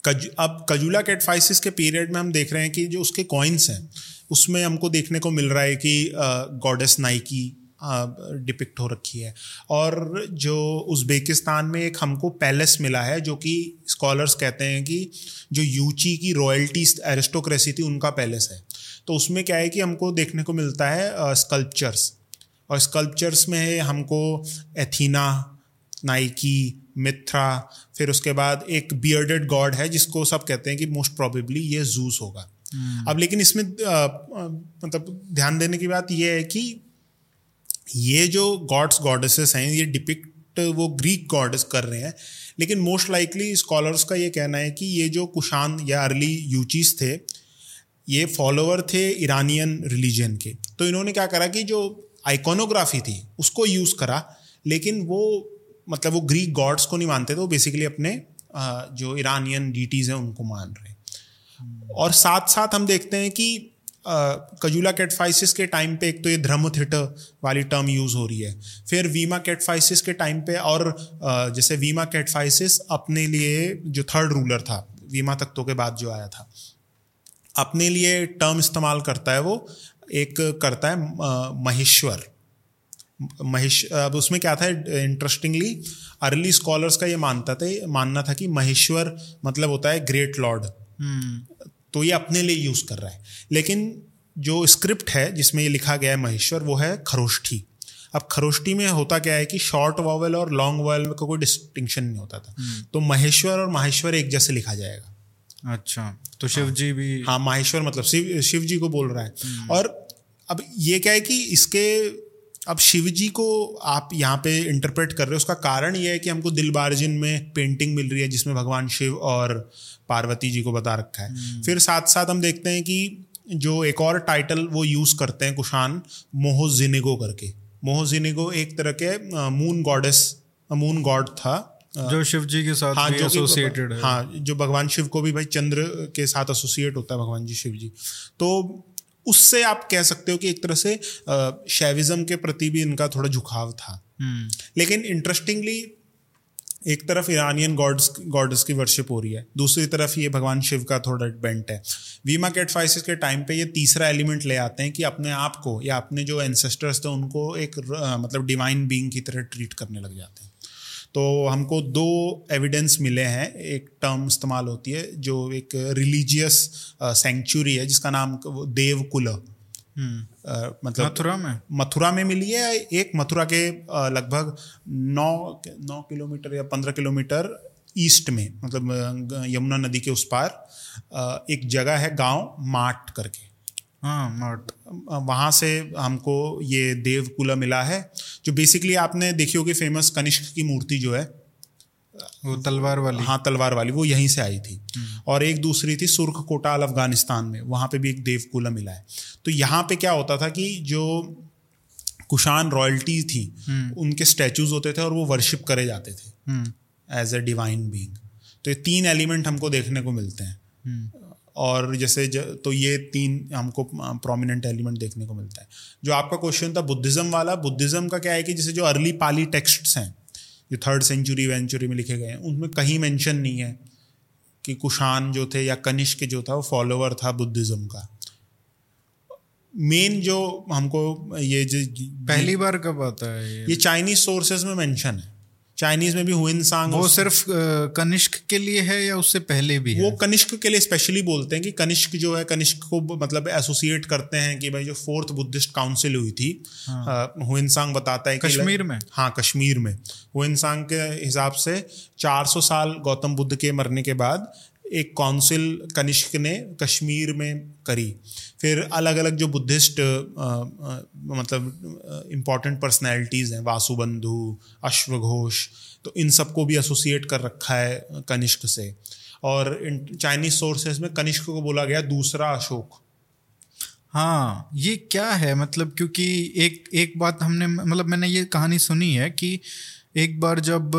कज अब कजूला कैटफाइसिस के पीरियड में हम देख रहे हैं कि जो उसके कॉइन्स हैं उसमें हमको देखने को मिल रहा है कि गॉडेस नाइकी डिपिक्ट हो रखी है। और जो उज़्बेकिस्तान में एक हमको पैलेस मिला है जो कि स्कॉलर्स कहते हैं कि जो यूची की रॉयल्टी एरिस्टोक्रेसी थी उनका पैलेस है। तो उसमें क्या है कि हमको देखने को मिलता है स्कल्पचर्स और स्कल्पचर्स में है हमको एथीना नाइकी मिथ्रा फिर उसके बाद एक बियर्डेड गॉड है जिसको सब कहते हैं कि मोस्ट प्रोबेबली ये जूस होगा। अब लेकिन इसमें मतलब ध्यान देने की बात यह है कि ये जो गॉड्स गॉडेसेस हैं, ये डिपिक्ट वो ग्रीक गॉडेस कर रहे हैं। लेकिन मोस्ट लाइकली स्कॉलर्स का ये कहना है कि ये जो कुशान या अर्ली यूचीज थे, ये फॉलोअर थे ईरानियन रिलीजन के। तो इन्होंने क्या करा कि जो आइकोनोग्राफी थी, उसको यूज़ करा, लेकिन वो मतलब वो ग्रीक गॉड्स को नहीं मानते थे वो बेसिकली अपने जो ईरानियन डीटीज़ हैं, उनको मान रहे हैं। और साथ साथ हम देखते हैं कि कजूला कैटफाइसिस के टाइम पे एक तो ये ध्रम थिटर वाली टर्म यूज़ हो रही है। फिर वीमा कैटफाइसिस के टाइम पे और uh, जैसे वीमा कैटफाइसिस अपने लिए जो थर्ड रूलर था वीमा तख्तों के बाद जो आया था अपने लिए टर्म इस्तेमाल करता है वो एक करता है महेश्वर। महेश अब उसमें क्या था इंटरेस्टिंगली अर्ली स्कॉलर्स का ये मानता था मानना था कि महेश्वर मतलब होता है ग्रेट लॉर्ड हम्म। तो ये अपने लिए यूज़ कर रहा है। लेकिन जो स्क्रिप्ट है जिसमें ये लिखा गया है महेश्वर वो है खरोष्ठी। अब खरोष्ठी में होता क्या है कि शॉर्ट वॉवल और लॉन्ग वॉवल का को कोई डिस्टिंक्शन नहीं होता था। हम्म। तो महेश्वर और माहेश्वर एक जैसे लिखा जाएगा। अच्छा तो शिव जी भी हाँ माहेश्वर मतलब शिव शिव जी को बोल रहा है। हम्म। और अब ये क्या है कि इसके अब शिव जी को आप यहाँ पे इंटरप्रेट कर रहे हो उसका कारण यह है कि हमको दिलबारजिन में पेंटिंग मिल रही है जिसमें भगवान शिव और पार्वती जी को बता रखा है। हम्म। फिर साथ साथ हम देखते हैं कि जो एक और टाइटल वो यूज़ करते हैं कुशान मोहोजिनिगो करके। मोहोजिनिगो एक तरह के मून गॉडेस मून गॉड था। जो शिव जी के साथ हाँ, जो एसोसिएटेड है। हाँ जो भगवान शिव को भी भाई चंद्र के साथ एसोसिएट होता है भगवान जी शिव जी तो उससे आप कह सकते हो कि एक तरह से शैविज्म के प्रति भी इनका थोड़ा झुकाव था। हम्म। लेकिन इंटरेस्टिंगली एक तरफ़ ईरानियन गॉड्स गॉड्स की वर्शिप हो रही है दूसरी तरफ़ ये भगवान शिव का थोड़ा बेंट है। वीमा कैटफाइसिस के टाइम पे ये तीसरा एलिमेंट ले आते हैं कि अपने आप को या अपने जो एंसेस्टर्स थे उनको एक मतलब डिवाइन बीइंग की तरह ट्रीट करने लग जाते हैं। तो हमको दो एविडेंस मिले हैं। एक टर्म इस्तेमाल होती है जो एक रिलीजियस सेंचुरी है जिसका नाम देवकुल। हम्म। मतलब मथुरा में? मथुरा में मिली है। एक मथुरा के लगभग नौ नौ किलोमीटर या पंद्रह किलोमीटर ईस्ट में मतलब यमुना नदी के उस पार एक जगह है गाँव माट करके। हाँ वहाँ से हमको ये देवकुला मिला है जो बेसिकली आपने देखी होगी फ़ेमस कनिष्क की मूर्ति जो है। वो तलवार वाली। हाँ तलवार वाली वो यहीं से आई थी। हम्म। और एक दूसरी थी सुर्ख कोटाल अफ़गानिस्तान में वहाँ पे भी एक देवकुला मिला है। तो यहाँ पे क्या होता था कि जो कुशान रॉयल्टी थी हम्म। उनके स्टैचूज होते थे और वो वर्शिप करे जाते थे। एज ए डिवाइन बींग तो ये तीन एलिमेंट हमको देखने को मिलते हैं। हम्म। और जैसे ज, तो ये तीन हमको प्रोमिनेंट एलिमेंट देखने को मिलता है। जो आपका क्वेश्चन था बुद्धिज्म वाला बुद्धिज्म का क्या है कि जैसे जो अर्ली पाली टेक्स्ट्स हैं जो थर्ड सेंचुरी वेंचुरी में लिखे गए हैं उनमें कहीं मेंशन नहीं है कि कुशान जो थे या कनिष्क जो था वो फॉलोअर था बुद्धिज्म का। मेन जो हमको ये जो पहली बार कब आता है ये, ये चाइनीज़ सोर्सेज में मेंशन है। चाइनीज़ में भी हुइन सांग वो सिर्फ़ कनिष्क के लिए है या उससे पहले भी है? वो कनिष्क के लिए स्पेशली बोलते हैं कि कनिष्क जो है कनिष्क को मतलब एसोसिएट करते हैं कि भाई जो फोर्थ बुद्धिस्ट काउंसिल हुई थी हाँ। हुइन सांग बताता है कश्मीर में? हाँ कश्मीर में। हुइन सांग के हिसाब से 400 साल गौतम बुद्ध के मरने के बाद एक काउंसिल कनिष्क ने कश्मीर में करी। फिर अलग अलग जो बुद्धिस्ट मतलब इंपॉर्टेंट पर्सनैलिटीज़ हैं वासुबंधु अश्वघोष तो इन सबको भी एसोसिएट कर रखा है कनिष्क से। और चाइनीज़ सोर्सेज में कनिष्क को बोला गया दूसरा अशोक। हाँ ये क्या है? मतलब क्योंकि एक एक बात हमने मतलब मैंने ये कहानी सुनी है कि एक बार जब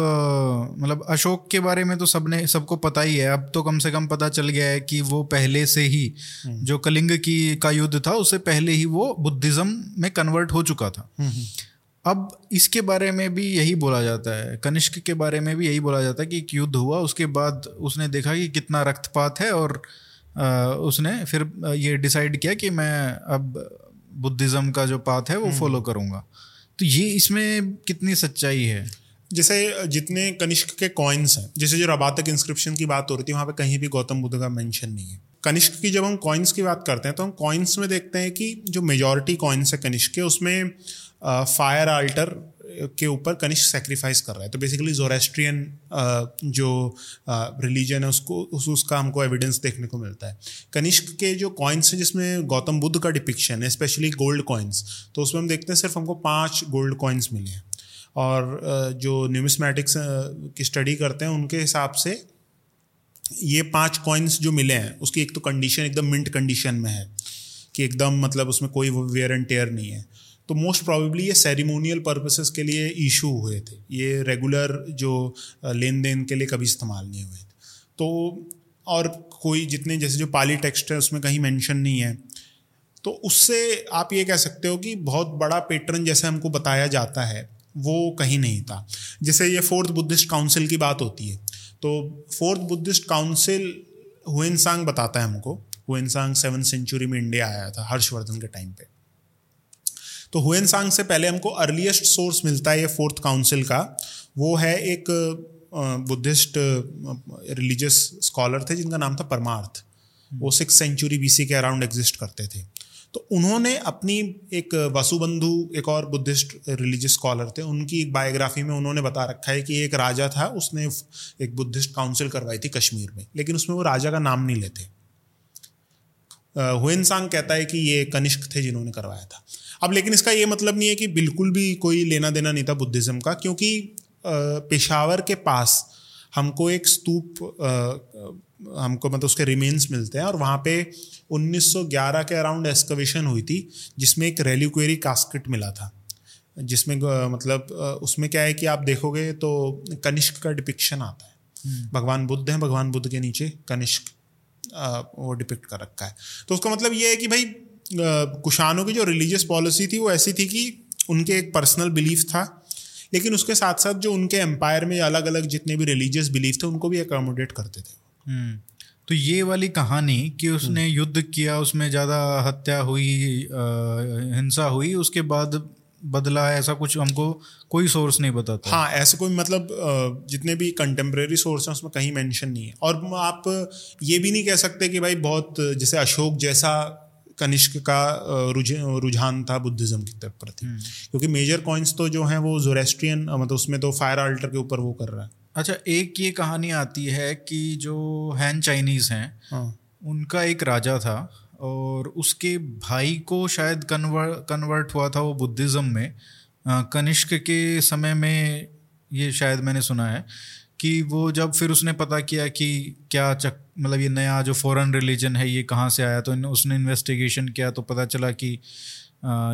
मतलब अशोक के बारे में तो सबने सबको पता ही है अब तो कम से कम पता चल गया है कि वो पहले से ही हम्म। जो कलिंग की का युद्ध था उससे पहले ही वो बुद्धिज्म में कन्वर्ट हो चुका था हम्म, हम्म। अब इसके बारे में भी यही बोला जाता है कनिष्क के बारे में भी यही बोला जाता है कि एक युद्ध हुआ उसके बाद उसने देखा कि कितना रक्तपात है और उसने फिर ये डिसाइड किया कि मैं अब बुद्धिज़्म का जो पाथ है वो फॉलो करूँगा तो ये इसमें कितनी सच्चाई है जैसे जितने कनिष्क के कॉइन्स हैं जैसे जो रबातक इंस्क्रिप्शन की बात हो रही थी वहाँ पे कहीं भी गौतम बुद्ध का मेंशन नहीं है। कनिष्क की जब हम कॉइन्स की बात करते हैं तो हम कॉइन्स में देखते हैं कि जो मेजॉरिटी कॉइन्स है कनिष्क के उसमें फायर आल्टर के ऊपर कनिष्क सेक्रीफाइस कर रहा है। तो बेसिकली जोरेस्ट्रियन जो रिलीजन है उसको उस, उसका हमको एविडेंस देखने को मिलता है। कनिष्क के जो कॉइन्स हैं जिसमें गौतम बुद्ध का डिपिक्शन है स्पेशली गोल्ड कॉइन्स तो उसमें हम देखते हैं सिर्फ़ हमको पाँच गोल्ड कॉइन्स मिले हैं। और जो न्यूमिसमैटिक्स की स्टडी करते हैं, उनके हिसाब से ये पाँच कॉइन्स जो मिले हैं, उसकी एक तो कंडीशन एकदम मिंट कंडीशन में है कि एकदम मतलब उसमें कोई वेयर एंड टेयर नहीं है। तो मोस्ट प्रॉबेबली ये सेरिमोनियल पर्पसेस के लिए इशू हुए थे। ये रेगुलर जो लेन देन के लिए कभी इस्तेमाल नहीं हुए थे। तो और कोई जितने, जैसे जो पाली टेक्स्ट है, उसमें कहीं मेंशन नहीं है। तो उससे आप ये कह सकते हो कि बहुत बड़ा पेटर्न जैसे हमको बताया जाता है। वो कहीं नहीं था। जैसे ये फोर्थ बुद्धिस्ट काउंसिल की बात होती है तो फोर्थ बुद्धिस्ट काउंसिल हुएनसांग बताता है हमको। हुएनसांग सेवन सेंचुरी में इंडिया आया था, हर्षवर्धन के टाइम पे। तो हुएनसांग से पहले हमको अर्लीस्ट सोर्स मिलता है ये फोर्थ काउंसिल का। वो है एक बुद्धिस्ट रिलीजियस स्कॉलर थे, जिनका नाम था परमार्थ। वो सिक्स सेंचुरी बीसी के अराउंड एग्जिस्ट करते थे। तो उन्होंने अपनी एक वसुबंधु, एक और बुद्धिस्ट रिलीजियस स्कॉलर थे, उनकी एक बायोग्राफी में उन्होंने बता रखा है कि एक राजा था, उसने एक बुद्धिस्ट काउंसिल करवाई थी कश्मीर में, लेकिन उसमें वो राजा का नाम नहीं लेते। हुएन सांग कहता है कि ये कनिष्क थे जिन्होंने करवाया था। अब लेकिन इसका ये मतलब नहीं है कि बिल्कुल भी कोई लेना देना नहीं था बुद्धिज़्म का, क्योंकि पेशावर के पास हमको एक स्तूप हमको मतलब उसके रिमेन्स मिलते हैं और वहाँ पे 1911 के अराउंड एक्सकवेशन हुई थी जिसमें एक रेलिक्वेरी कास्केट मिला था जिसमें मतलब उसमें क्या है कि आप देखोगे तो कनिष्क का डिपिक्शन आता है हम्म। भगवान बुद्ध हैं भगवान बुद्ध के नीचे कनिष्क वो डिपिक्ट कर रखा है तो उसका मतलब ये है कि भाई कुशानों की जो रिलीजियस पॉलिसी थी वो ऐसी थी कि उनके एक पर्सनल बिलीफ था लेकिन उसके साथ साथ जो उनके एम्पायर में अलग अलग जितने भी रिलीजियस बिलीफ थे उनको भी अकोमोडेट करते थे हम्म। तो ये वाली कहानी कि उसने हम्म। युद्ध किया उसमें ज़्यादा हत्या हुई हिंसा हुई उसके बाद बदला ऐसा कुछ हमको कोई सोर्स नहीं बताता हाँ ऐसे कोई मतलब जितने भी कंटेम्प्रेरी सोर्स हैं उसमें कहीं मेंशन नहीं है और आप ये भी नहीं कह सकते कि भाई बहुत जैसे अशोक जैसा कनिष्क का रुझान था बुद्धिज्म की तरफ़ प्रति हम्म। क्योंकि मेजर कॉइन्स तो जो हैं वो जोरेस्ट्रियन मतलब उसमें तो फायर आल्टर के ऊपर वो कर रहा है अच्छा एक ये कहानी आती है कि जो हैन चाइनीज़ हैं हाँ। उनका एक राजा था और उसके भाई को शायद कन्वर्ट कन्वर्ट हुआ था वो बुद्धिज़्म में कनिष्क के समय में ये शायद मैंने सुना है कि वो जब फिर उसने पता किया कि क्या चक मतलब ये नया जो फॉरेन रिलीजन है ये कहाँ से आया तो उसने इन्वेस्टिगेशन किया तो पता चला कि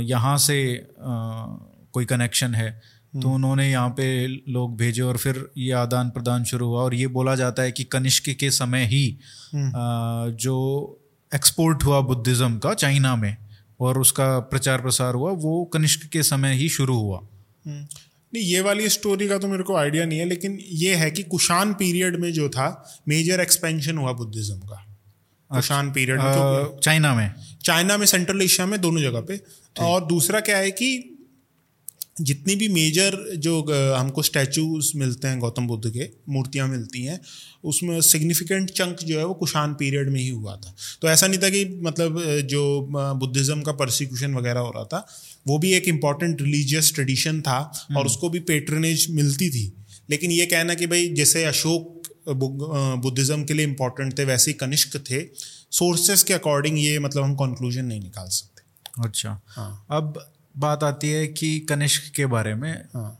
यहाँ से आ, कोई कनेक्शन है तो हम्म। उन्होंने यहाँ पे लोग भेजे और फिर ये आदान प्रदान शुरू हुआ और ये बोला जाता है कि कनिष्क के समय ही हम्म। आ, जो एक्सपोर्ट हुआ बुद्धिज़्म का चाइना में और उसका प्रचार प्रसार हुआ वो कनिष्क के समय ही शुरू हुआ। हम्म। नहीं ये वाली स्टोरी का तो मेरे को आइडिया नहीं है लेकिन ये है कि कुशान पीरियड में जो था मेजर एक्सपेंशन हुआ बुद्धिज्म का। कुशान पीरियड में चाइना में। चाइना में सेंट्रल एशिया में दोनों जगह पे। और दूसरा क्या है कि जितनी भी मेजर जो हमको स्टैचूज मिलते हैं गौतम बुद्ध के मूर्तियाँ मिलती हैं उसमें सिग्निफिकेंट चंक जो है वो कुशान पीरियड में ही हुआ था। तो ऐसा नहीं था कि मतलब जो बुद्धिज़्म का परसिक्यूशन वगैरह हो रहा था वो भी एक इंपॉर्टेंट रिलीजियस ट्रेडिशन था और हम्म। उसको भी पेट्रनेज मिलती थी। लेकिन ये कहना कि भाई जैसे अशोक बुद्धिज़्म के लिए इंपॉर्टेंट थे वैसे ही कनिष्क थे सोर्सेस के अकॉर्डिंग ये मतलब हम कंक्लूजन नहीं निकाल सकते। अच्छा। हाँ। अब बात आती है कि कनिष्क के बारे में हाँ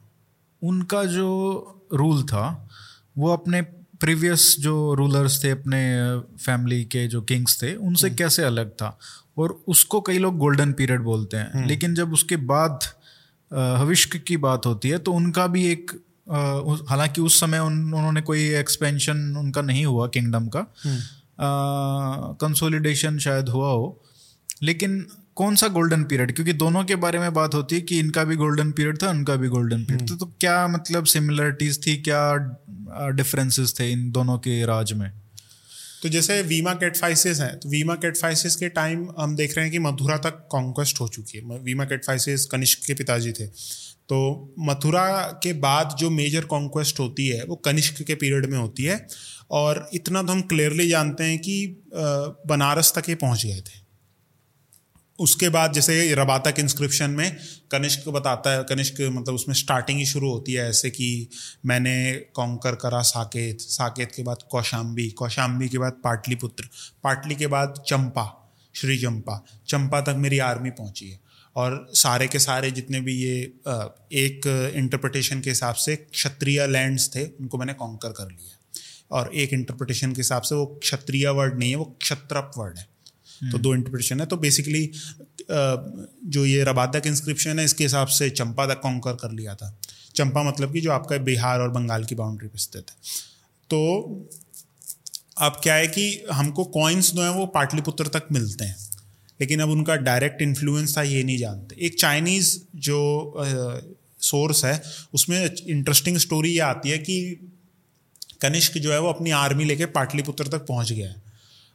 उनका जो रूल था वो अपने प्रीवियस जो रूलर्स थे अपने फैमिली के जो किंग्स थे उनसे हम्म। कैसे अलग था और उसको कई लोग गोल्डन पीरियड बोलते हैं हम्म। लेकिन जब उसके बाद हविष्क की बात होती है तो उनका भी एक हालाँकि उस समय उन, उन्होंने कोई एक्सपेंशन उनका नहीं हुआ किंगडम का कंसोलिडेशन हम्म। शायद हुआ हो लेकिन कौन सा गोल्डन पीरियड क्योंकि दोनों के बारे में बात होती है कि इनका भी गोल्डन पीरियड था उनका भी गोल्डन पीरियड था तो क्या मतलब सिमिलरिटीज थी क्या डिफरेंसेस थे इन दोनों के राज में? तो जैसे वीमा कैटफाइसिस है तो वीमा कैटफाइसिस के टाइम हम देख रहे हैं कि मथुरा तक कॉन्क्वेस्ट हो चुकी है। वीमा कैटफाइसिस कनिष्क के पिताजी थे। तो मथुरा के बाद जो मेजर कॉन्क्वेस्ट होती है वो कनिष्क के पीरियड में होती है। और इतना तो हम क्लियरली जानते हैं कि बनारस तक ये पहुँच गए थे। उसके बाद जैसे रबातक इंस्क्रिप्शन में कनिष्क बताता है, कनिष्क मतलब उसमें स्टार्टिंग ही शुरू होती है ऐसे कि मैंने कॉन्कर करा साकेत साकेत के बाद कौशाम्बी कौशाम्बी के बाद पाटलिपुत्र, पाटली के बाद चंपा, श्री चंपा चंपा तक मेरी आर्मी पहुँची है। और सारे के सारे जितने भी ये एक इंटरप्रिटेशन के हिसाब से क्षत्रिय लैंड्स थे, उनको मैंने कॉन्कर कर लिया। और एक इंटरप्रिटेशन के हिसाब से वो क्षत्रिय वर्ड नहीं है, वो क्षत्रप वर्ड है। तो दो इंटरप्रिटेशन है। तो बेसिकली जो ये रबादक इंस्क्रिप्शन है, इसके हिसाब से चंपा तक कॉन्कर कर लिया था। चंपा मतलब कि जो आपका बिहार और बंगाल की बाउंड्री पर स्थित है। तो अब क्या है कि हमको कॉइन्स जो हैं वो पाटलिपुत्र तक मिलते हैं। लेकिन अब उनका डायरेक्ट इन्फ्लुएंस था, ये नहीं जानते। एक चाइनीज़ जो सोर्स है, उसमें इंटरेस्टिंग स्टोरी ये आती है कि कनिष्क जो है वो अपनी आर्मी लेके पाटलिपुत्र तक पहुँच गया है।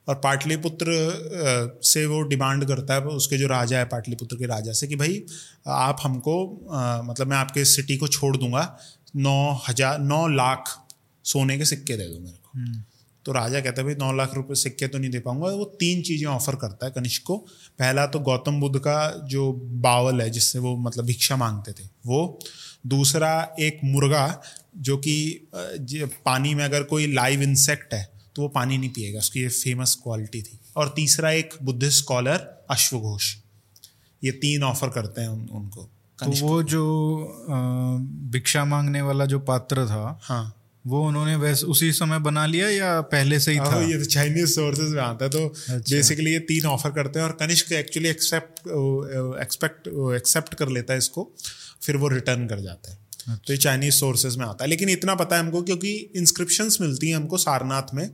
और पाटलिपुत्र से वो डिमांड करता है उसके जो राजा है पाटलिपुत्र के राजा से कि भाई आप हमको मतलब मैं आपके सिटी को छोड़ दूँगा नौ हज़ार नौ लाख सोने के सिक्के दे दो मेरे को। हम्म। तो राजा कहता है भाई नौ लाख रुपए सिक्के तो नहीं दे पाऊँगा। वो तीन चीज़ें ऑफ़र करता है कनिष्क को। पहला तो गौतम बुद्ध का जो बावल है जिससे वो मतलब भिक्षा मांगते थे वो। दूसरा एक मुर्गा जो कि पानी में अगर कोई लाइव इंसेक्ट है तो वो पानी नहीं पिएगा उसकी ये फ़ेमस क्वालिटी थी। और तीसरा एक बुद्धिस्ट स्कॉलर अश्वघोष ये तीन ऑफ़र करते हैं उन, उनको। तो वो जो भिक्षा मांगने वाला जो पात्र था हाँ। वो उन्होंने वैसे उसी समय बना लिया या पहले से ही था? ये तो चाइनीज़ सोर्सेज में आता है तो अच्छा। बेसिकली ये तीन ऑफ़र करते हैं और Kanishka actually accept expect accept कर लेता है इसको फिर वो रिटर्न कर जाता है। तो ये चाइनीज़ सोर्सेज में आता है। लेकिन इतना पता है हमको क्योंकि इंस्क्रिप्शन मिलती हैं हमको सारनाथ में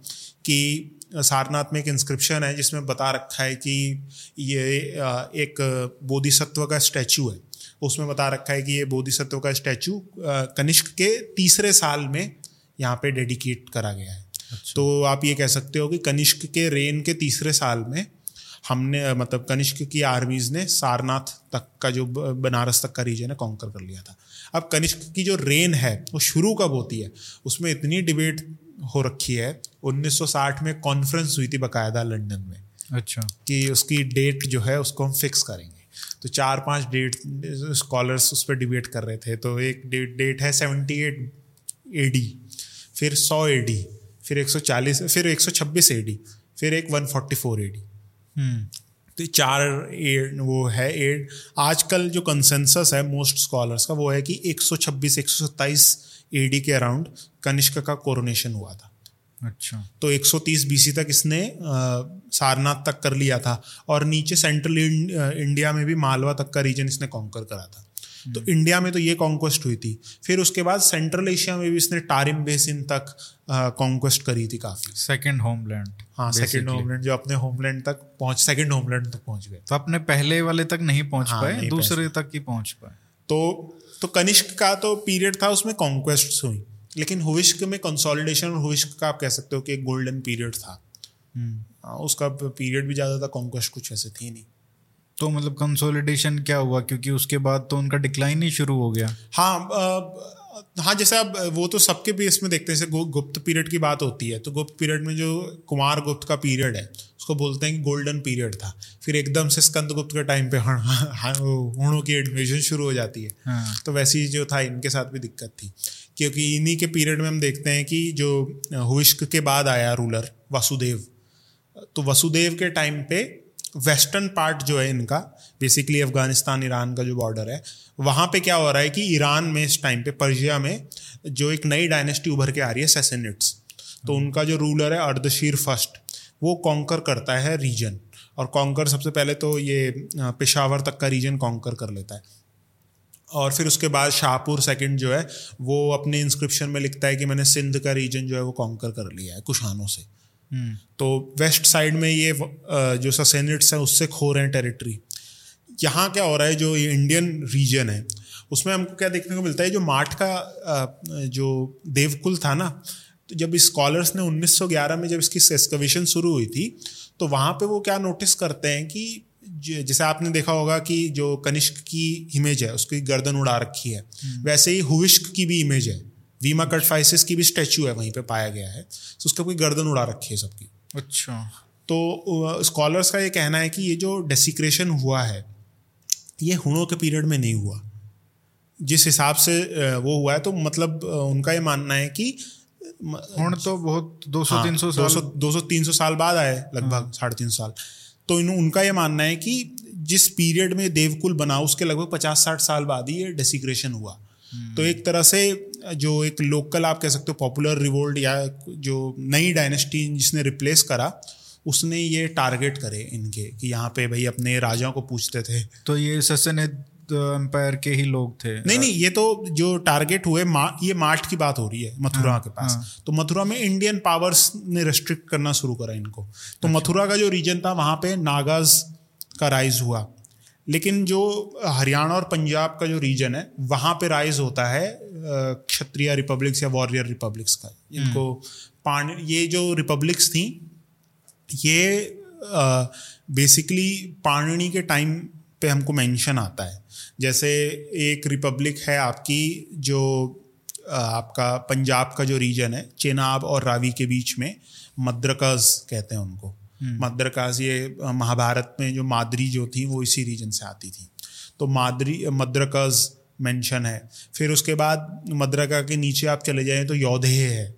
कि सारनाथ में एक इंस्क्रिप्शन है जिसमें बता रखा है कि ये एक बोधिसत्व का स्टैचू है। उसमें बता रखा है कि ये बोधिसत्व का स्टैचू कनिष्क के तीसरे साल में यहाँ पे डेडिकेट करा गया है। अच्छा। तो आप ये कह सकते हो कि कनिष्क के रेन के तीसरे साल में हमने मतलब कनिष्क की आर्मीज ने सारनाथ तक का जो बनारस तक का रीजन है कॉन्कर कर लिया था। अब कनिष्क की जो रेन है वो शुरू कब होती है? उसमें इतनी डिबेट हो रखी है 1960 में कॉन्फ्रेंस हुई थी बकायदा लंदन में। अच्छा। कि उसकी डेट जो है उसको हम फिक्स करेंगे। तो चार पाँच डेट स्कॉलर्स उस पर डिबेट कर रहे थे तो एक डेट डेट है सेवेंटी एट ए डी फिर सौ ए डी फिर एक सौ चालीस फिर एक सौ छब्बीस ए डी फिर एक one forty four A D तो चार एड वो है एड आजकल जो कंसेंसस है मोस्ट स्कॉलर्स का वो है कि 126 127 एडी के अराउंड कनिष्क का कोरोनेशन हुआ था। अच्छा। तो 130 बीसी तक इसने सारनाथ तक कर लिया था और नीचे सेंट्रल इंडिया में भी मालवा तक का रीजन इसने कॉन्कर करा था। तो इंडिया में तो ये कॉन्क्वेस्ट हुई थी। फिर उसके बाद सेंट्रल एशिया में भी इसने टारिम बेसिन तक कॉन्क्वेस्ट करी थी काफ़ी। सेकंड होमलैंड हाँ सेकंड होमलैंड जो अपने होमलैंड तक पहुँच सेकंड होमलैंड तक पहुँच गए। तो अपने पहले वाले तक नहीं पहुँच हाँ, पाए दूसरे तक ही पहुँच पाए। तो तो कनिष्क का तो पीरियड था उसमें कॉन्क्वेस्ट हुई। लेकिन हुविश्क में कंसोलिडेशन और हुविश्क का आप कह सकते हो कि एक गोल्डन पीरियड था। हम्म। हाँ, उसका पीरियड भी ज़्यादा था कॉन्क्वेस्ट कुछ ऐसे थी नहीं। तो मतलब कंसोलिडेशन क्या हुआ? क्योंकि उसके बाद तो उनका डिक्लाइन ही शुरू हो गया। हाँ आ, हाँ जैसे अब वो तो सबके बेस में देखते हैं जैसे गुप्त पीरियड की बात होती है तो गुप्त पीरियड में जो कुमार गुप्त का पीरियड है उसको बोलते हैं कि गोल्डन पीरियड था। फिर एकदम से स्कंद गुप्त के टाइम पे हणों की एडमिशन शुरू हो जाती है। हाँ। तो वैसे ही जो था इनके साथ भी दिक्कत थी। क्योंकि इन्हीं के पीरियड में हम देखते हैं कि जो हुश्क के बाद आया रूलर वसुदेव। तो वसुदेव के टाइम पे वेस्टर्न पार्ट जो है इनका बेसिकली अफ़गानिस्तान ईरान का जो बॉर्डर है वहाँ पे क्या हो रहा है कि ईरान में इस टाइम पे पर्जिया में जो एक नई डायनेस्टी उभर के आ रही है सेसेनिट्स तो उनका जो रूलर है अर्दशीर फ़र्स्ट वो कॉन्कर करता है रीजन और कॉन्कर सबसे पहले तो ये पेशावर तक का रीजन कॉन्कर कर लेता है. और फिर उसके बाद शाहपुर सेकंड जो है वो अपने इंस्क्रिप्शन में लिखता है कि मैंने सिंध का रीजन जो है वो कॉन्कर कर लिया है कुशानों से. तो वेस्ट साइड में ये जो ससेनेट्स हैं उससे खो रहे हैं टेरिटरी यहाँ क्या हो रहा है जो इंडियन रीजन है उसमें हमको क्या देखने को मिलता है जो माठ का जो देवकुल था ना तो जब स्कॉलर्स ने 1911 में जब इसकी एक्सकवेशन शुरू हुई थी तो वहाँ पे वो क्या नोटिस करते हैं कि जैसे आपने देखा होगा कि जो कनिष्क की इमेज है उसकी गर्दन उड़ा रखी है। हम्म। वैसे ही हुविश्क की भी इमेज है। वीमा कटफाइसिस की भी स्टैचू है वहीं पे पाया गया है। तो उसका कोई गर्दन उड़ा रखी है सबकी। अच्छा। तो स्कॉलर्स का ये कहना है कि ये जो डेसिक्रेशन हुआ है ये हुणों के पीरियड में नहीं हुआ। जिस हिसाब से वो हुआ है तो मतलब उनका ये मानना है कि हुण तो बहुत दो सौ हाँ, तीन सौ दो सौ तीन सौ साल बाद आए लगभग हाँ। साढ़े तीन साल। तो इन उनका ये मानना है कि जिस पीरियड में देवकुल बना उसके लगभग पचास साठ साल बाद ही ये डेसिक्रेशन हुआ। हम्म। तो एक तरह से जो एक लोकल आप कह सकते हो पॉपुलर रिवोल्ट या जो नई डायनेस्टी जिसने रिप्लेस करा उसने ये टारगेट करे इनके कि यहाँ पे भाई अपने राजाओं को पूछते थे। तो ये ससनिद एम्पायर के ही लोग थे। नहीं नहीं ये तो जो टारगेट हुए मा, ये मार्ट की बात हो रही है मथुरा हाँ, के पास। हाँ. तो मथुरा में इंडियन पावर्स ने रेस्ट्रिक्ट करना शुरू करा इनको। तो अच्छा। मथुरा का जो रीजन था वहाँ पे नागाज का राइज हुआ। लेकिन जो हरियाणा और पंजाब का जो रीजन है वहाँ पे राइज होता है क्षत्रिय रिपब्लिक्स या वॉरियर रिपब्लिक्स का इनको हम्म। पाण ये जो रिपब्लिक्स थी ये बेसिकली पाणनी के टाइम पे हमको मेंशन आता है जैसे एक रिपब्लिक है आपकी जो आपका पंजाब का जो रीजन है चेनाब और रावी के बीच में मद्रकज कहते हैं उनको। मद्रकाज ये महाभारत में जो मादरी जो थी वो इसी रीजन से आती थी। तो मादरी मद्रकज मेंशन है। फिर उसके बाद मद्रका के नीचे आप चले जाएँ तो योधे है।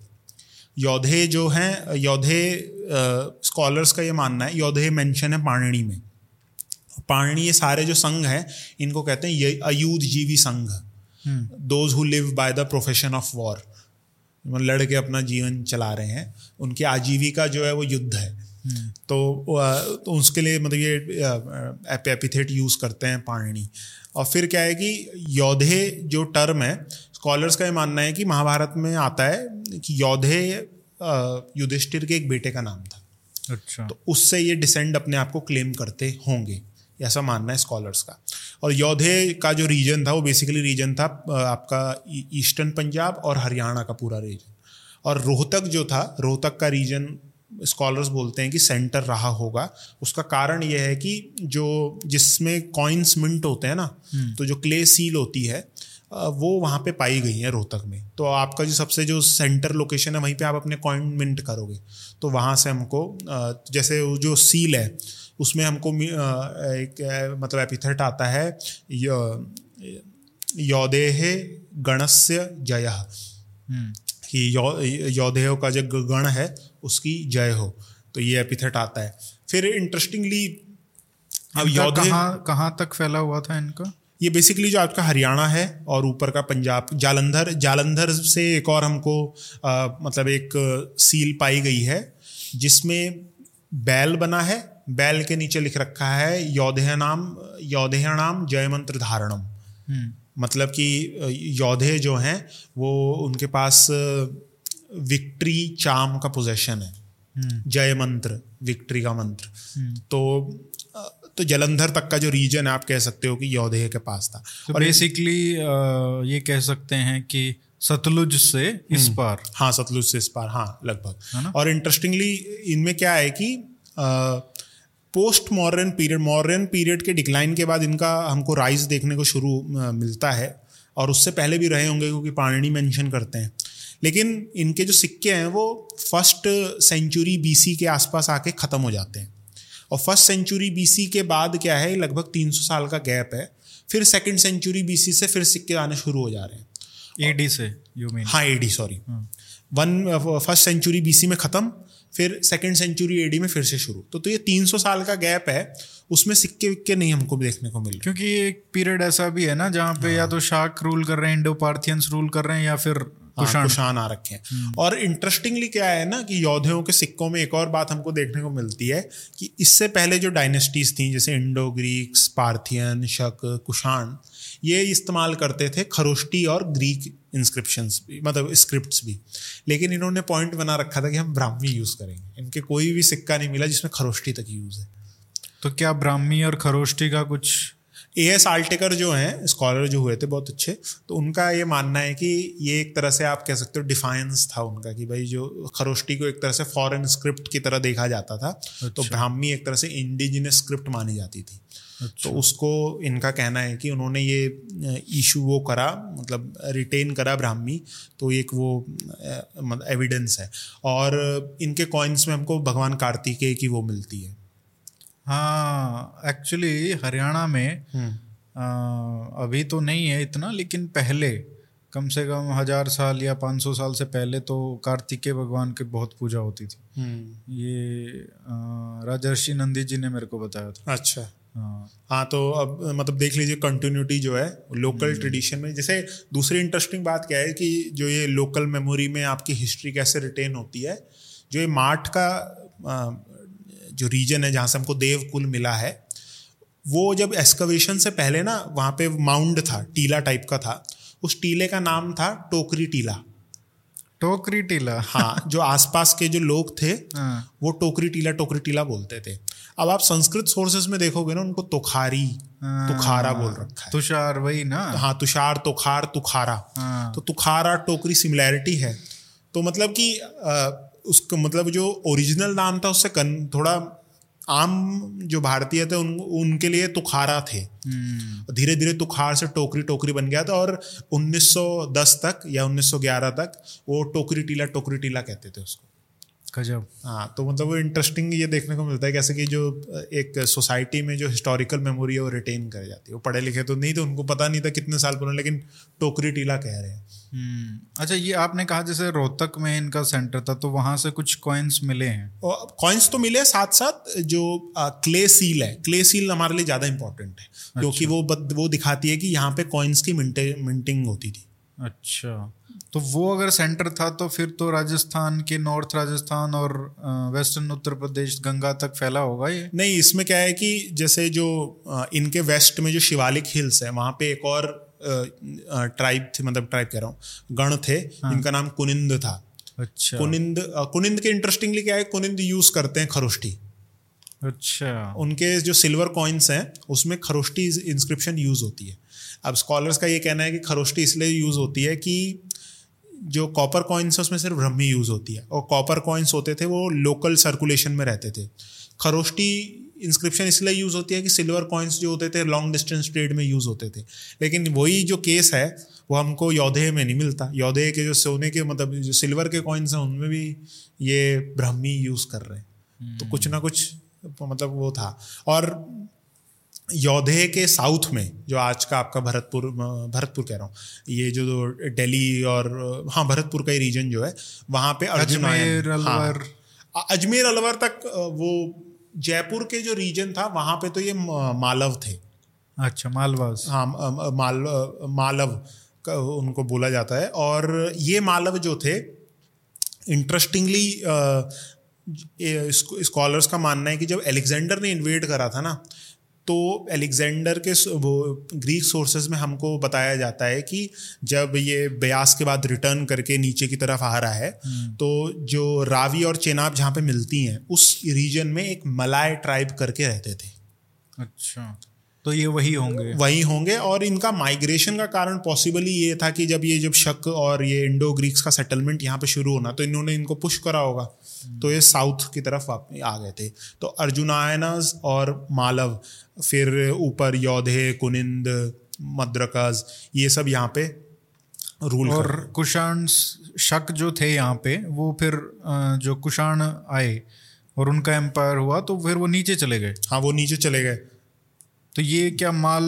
योधे जो हैं योधे स्कॉलर्स का ये मानना है योधे मेंशन है पाणिणी में। पाणनी ये सारे जो संघ हैं इनको कहते हैं अयुध जीवी संघ। Those who live by the profession of war लड़के अपना जीवन चला रहे हैं। उनकी आजीविका जो है वो युद्ध है। हम्म। तो, तो उसके लिए मतलब ये एपिथेट यूज़ करते हैं पाणनी। और फिर क्या है कि योधे जो टर्म है स्कॉलर्स का ये मानना है कि महाभारत में आता है कि योधे युधिष्ठिर के एक बेटे का नाम था। अच्छा। तो उससे ये डिसेंड अपने आप को क्लेम करते होंगे ऐसा मानना है स्कॉलर्स का। और योधे का जो रीजन था वो बेसिकली रीजन था आपका ईस्टर्न पंजाब और हरियाणा का पूरा रीजन और रोहतक जो था रोहतक का रीजन स्कॉलर्स बोलते हैं कि सेंटर रहा होगा उसका कारण यह है कि जो जिसमें कॉइन्स मिंट होते हैं ना हम्म। तो जो क्ले सील होती है वो वहाँ पे पाई गई है रोहतक में तो आपका जो सबसे जो सेंटर लोकेशन है वहीं पे आप अपने कॉइन मिंट करोगे तो वहाँ से हमको जैसे जो सील है उसमें हमको एक मतलब एपिथेट आता है यौदेह गणस्य जय हम्म। कि यौदेह का जो गण है उसकी जय हो तो ये एपिथेट आता है। फिर इंटरेस्टिंगली अब यौधे कहाँ कहाँ तक फैला हुआ था इनका? ये बेसिकली जो आपका हरियाणा है और ऊपर का पंजाब जालंधर। जालंधर से एक और हमको आ, मतलब एक सील पाई गई है जिसमें बैल बना है। बैल के नीचे लिख रखा है योधे नाम योधे नाम जय मंत्र धारणम। हम्म। मतलब कि योधे जो हैं वो उनके पास विक्ट्री चाम का पोजेशन है। हम्म। जय मंत्र विक्ट्री का मंत्र। हम्म। तो तो जलंधर तक का जो रीजन है आप कह सकते हो कि योधे के पास था। तो और बेसिकली ये कह सकते हैं कि सतलुज से इस पार। हाँ सतलुज से इस पार हाँ लगभग। और इंटरेस्टिंगली इनमें क्या है कि post modern period modern period के डिक्लाइन के बाद इनका हमको राइज देखने को शुरू मिलता है। और उससे पहले भी रहे होंगे क्योंकि पाणिनी मेंशन करते हैं। लेकिन इनके जो सिक्के हैं वो फ़र्स्ट सेंचुरी बीसी के आसपास आके ख़त्म हो जाते हैं। और फ़र्स्ट सेंचुरी बीसी के बाद क्या है लगभग 300 साल का गैप है। फिर सेकंड सेंचुरी बीसी से फिर सिक्के आने शुरू हो जा रहे हैं। एडी से यू मीन हाँ AD sorry one first century BC में ख़त्म फिर सेकेंड सेंचुरी एडी में फिर से शुरू। तो तो ये तीन सौ साल का गैप है उसमें सिक्के विक्के नहीं हमको देखने को मिले क्योंकि एक पीरियड ऐसा भी है ना जहाँ पे हाँ। या तो शाक रूल कर रहे हैं इंडो पार्थियंस रूल कर रहे हैं या फिर कुशान कुशान आ रखे हैं। हम्म। और इंटरेस्टिंगली क्या है ना कि योद्धियों के सिक्कों में एक और बात हमको देखने को मिलती है कि इससे पहले जो डायनेस्टीज थी जैसे इंडो ग्रीक्स पार्थियन शक कुशान ये इस्तेमाल करते थे खरोष्टी और ग्रीक इंस्क्रिप्शन भी मतलब स्क्रिप्ट भी। लेकिन इन्होंने पॉइंट बना रखा था कि हम ब्राह्मी यूज़ करेंगे। इनके कोई भी सिक्का नहीं मिला जिसमें खरोष्टी तक यूज़ है। तो क्या ब्राह्मी और खरोष्टी का कुछ ए एस आल्टेकर जो हैं स्कॉलर जो हुए थे बहुत अच्छे तो उनका ये मानना है कि ये एक तरह से आप कह सकते हो डिफाइंस था उनका कि भाई जो खरोष्टी को एक तरह से फॉरेन स्क्रिप्ट की तरह देखा जाता था तो अच्छा। तो ब्राह्मी एक तरह से इंडिजिनस स्क्रिप्ट मानी जाती थी अच्छा। तो उसको इनका कहना है कि उन्होंने ये इशू वो करा मतलब रिटेन करा ब्राह्मी तो एक वो मतलब एविडेंस है और इनके कॉइन्स में हमको भगवान कार्तिकेय की वो मिलती है हाँ एक्चुअली हरियाणा में आ, अभी तो नहीं है इतना लेकिन पहले कम से कम हज़ार साल या पाँच सौ साल से पहले तो कार्तिकेय भगवान की बहुत पूजा होती थी। हम्म। ये राजर्षि नंदी जी ने मेरे को बताया था। अच्छा। हाँ। हाँ तो अब मतलब देख लीजिए कंटिन्यूटी जो है लोकल ट्रेडिशन हम्म। में जैसे दूसरी इंटरेस्टिंग बात क्या है कि जो ये लोकल मेमोरी में आपकी हिस्ट्री कैसे रिटेन होती है जो ये माठ का जो रीजन है जहाँ से हमको देवकुल मिला है वो जब एस्कवेशन से पहले ना वहाँ पे माउंड था टीला टाइप का था उस टीले का नाम था टोकरी टीला। टोकरी टीला। हाँ जो आसपास के जो लोग थे हाँ। वो टोकरी टीला टोकरी टीला बोलते थे। अब आप संस्कृत सोर्सेस में देखोगे ना उनको तुखारी हाँ। तुखारा बोल रखा है। तुषार वही ना? हाँ तुषार तुखार तुखारा। हाँ। तो तुखारा टोकरी सिमिलैरिटी है। तो मतलब कि उसका मतलब जो ओरिजिनल नाम था उससे कन थोड़ा आम जो भारतीय थे उन उनके लिए तुखारा थे। हम्म। धीरे धीरे तुखार से टोकरी टोकरी बन गया था और 1910 तक या 1911 तक वो टोकरी टीला टोकरी टीला कहते थे उसको। गजब। हाँ तो मतलब वो इंटरेस्टिंग ये देखने को मिलता है कैसे कि जो एक सोसाइटी में जो हिस्टोरिकल मेमोरी है वो रिटेन कर जाती है। वो पढ़े लिखे तो नहीं थे उनको पता नहीं था कितने साल पुराने लेकिन टोकरी टीला कह रहे हैं। अच्छा ये आपने कहा जैसे रोहतक में इनका सेंटर था तो वहाँ से कुछ कॉइन्स मिले हैं? कॉइन्स तो मिले साथ साथ जो आ, क्ले सील है क्ले सील हमारे लिए ज़्यादा इंपॉर्टेंट है अच्छा। क्योंकि वो वो दिखाती है कि यहाँ पे कॉइन्स की मिंटिंग होती थी। अच्छा तो वो अगर सेंटर था तो फिर तो राजस्थान के नॉर्थ राजस्थान और वेस्टर्न उत्तर प्रदेश गंगा तक फैला होगा ये? नहीं इसमें क्या है कि जैसे जो इनके वेस्ट में जो शिवालिक हिल्स है वहाँ पे एक और ट्राइब थे मतलब ट्राइब कह रहा हूँ गण थे हाँ। इनका नाम कुनिंद था। अच्छा। कुनिंद कुनिंद के इंटरेस्टिंगली क्या है कुनिंद यूज़ करते हैं खरोष्टी। अच्छा। उनके जो सिल्वर कॉइन्स हैं उसमें खरोष्टी इंस्क्रिप्शन यूज़ होती है। अब स्कॉलर्स का ये कहना है कि खरोष्टी इसलिए यूज़ होती है कि जो कॉपर कॉइन्स है उसमें सिर्फ़ ब्रह्मी यूज़ होती है। और कॉपर कॉइन्स होते थे वो लोकल सर्कुलेशन में रहते थे। खरोष्टी इंस्क्रिप्शन इसलिए यूज़ होती है कि सिल्वर कॉइन्स जो होते थे लॉन्ग डिस्टेंस ट्रेड में यूज़ होते थे। लेकिन वही जो केस है वो हमको यौधे में नहीं मिलता। यौधे के जो सोने के मतलब जो सिल्वर के कॉइन्स हैं उनमें भी ये ब्राह्मी यूज़ कर रहे हैं। तो कुछ ना कुछ मतलब वो था। और यौधे के साउथ में जो आज का आपका भरतपुर भरतपुर कह रहा हूँ ये जो दिल्ली और हाँ भरतपुर का ही रीजन जो है वहाँ पे अजमेर अलवर। हाँ, अजमेर अलवर तक वो जयपुर के जो रीजन था वहाँ पे तो ये मालव थे। अच्छा मालवा हाँ माल मालव उनको बोला जाता है। और ये मालव जो थे इंटरेस्टिंगली स्कॉलर्स का मानना है कि जब एलेक्जेंडर ने इन्वेट करा था ना तो एलेक्जेंडर के वो ग्रीक सोर्सेज में हमको बताया जाता है कि जब ये ब्यास के बाद रिटर्न करके नीचे की तरफ़ आ रहा है हम्म। तो जो रावी और चेनाब जहाँ पे मिलती हैं उस रीजन में एक मलाय ट्राइब करके रहते थे अच्छा तो ये वही होंगे। वही होंगे और इनका माइग्रेशन का कारण पॉसिबली ये था कि जब ये जब शक और ये इंडो ग्रीक्स का सेटलमेंट यहाँ पे शुरू होना तो इन्होंने इनको पुश करा होगा। तो ये साउथ की तरफ़ आ गए थे। तो अर्जुनायनस और मालव फिर ऊपर योधे कुनिंद मद्रकज ये सब यहाँ पे रूल और कुषाण शक जो थे यहाँ पे वो फिर जो कुषाण आए और उनका एम्पायर हुआ तो फिर वो नीचे चले गए। हाँ वो नीचे चले गए। तो ये क्या माल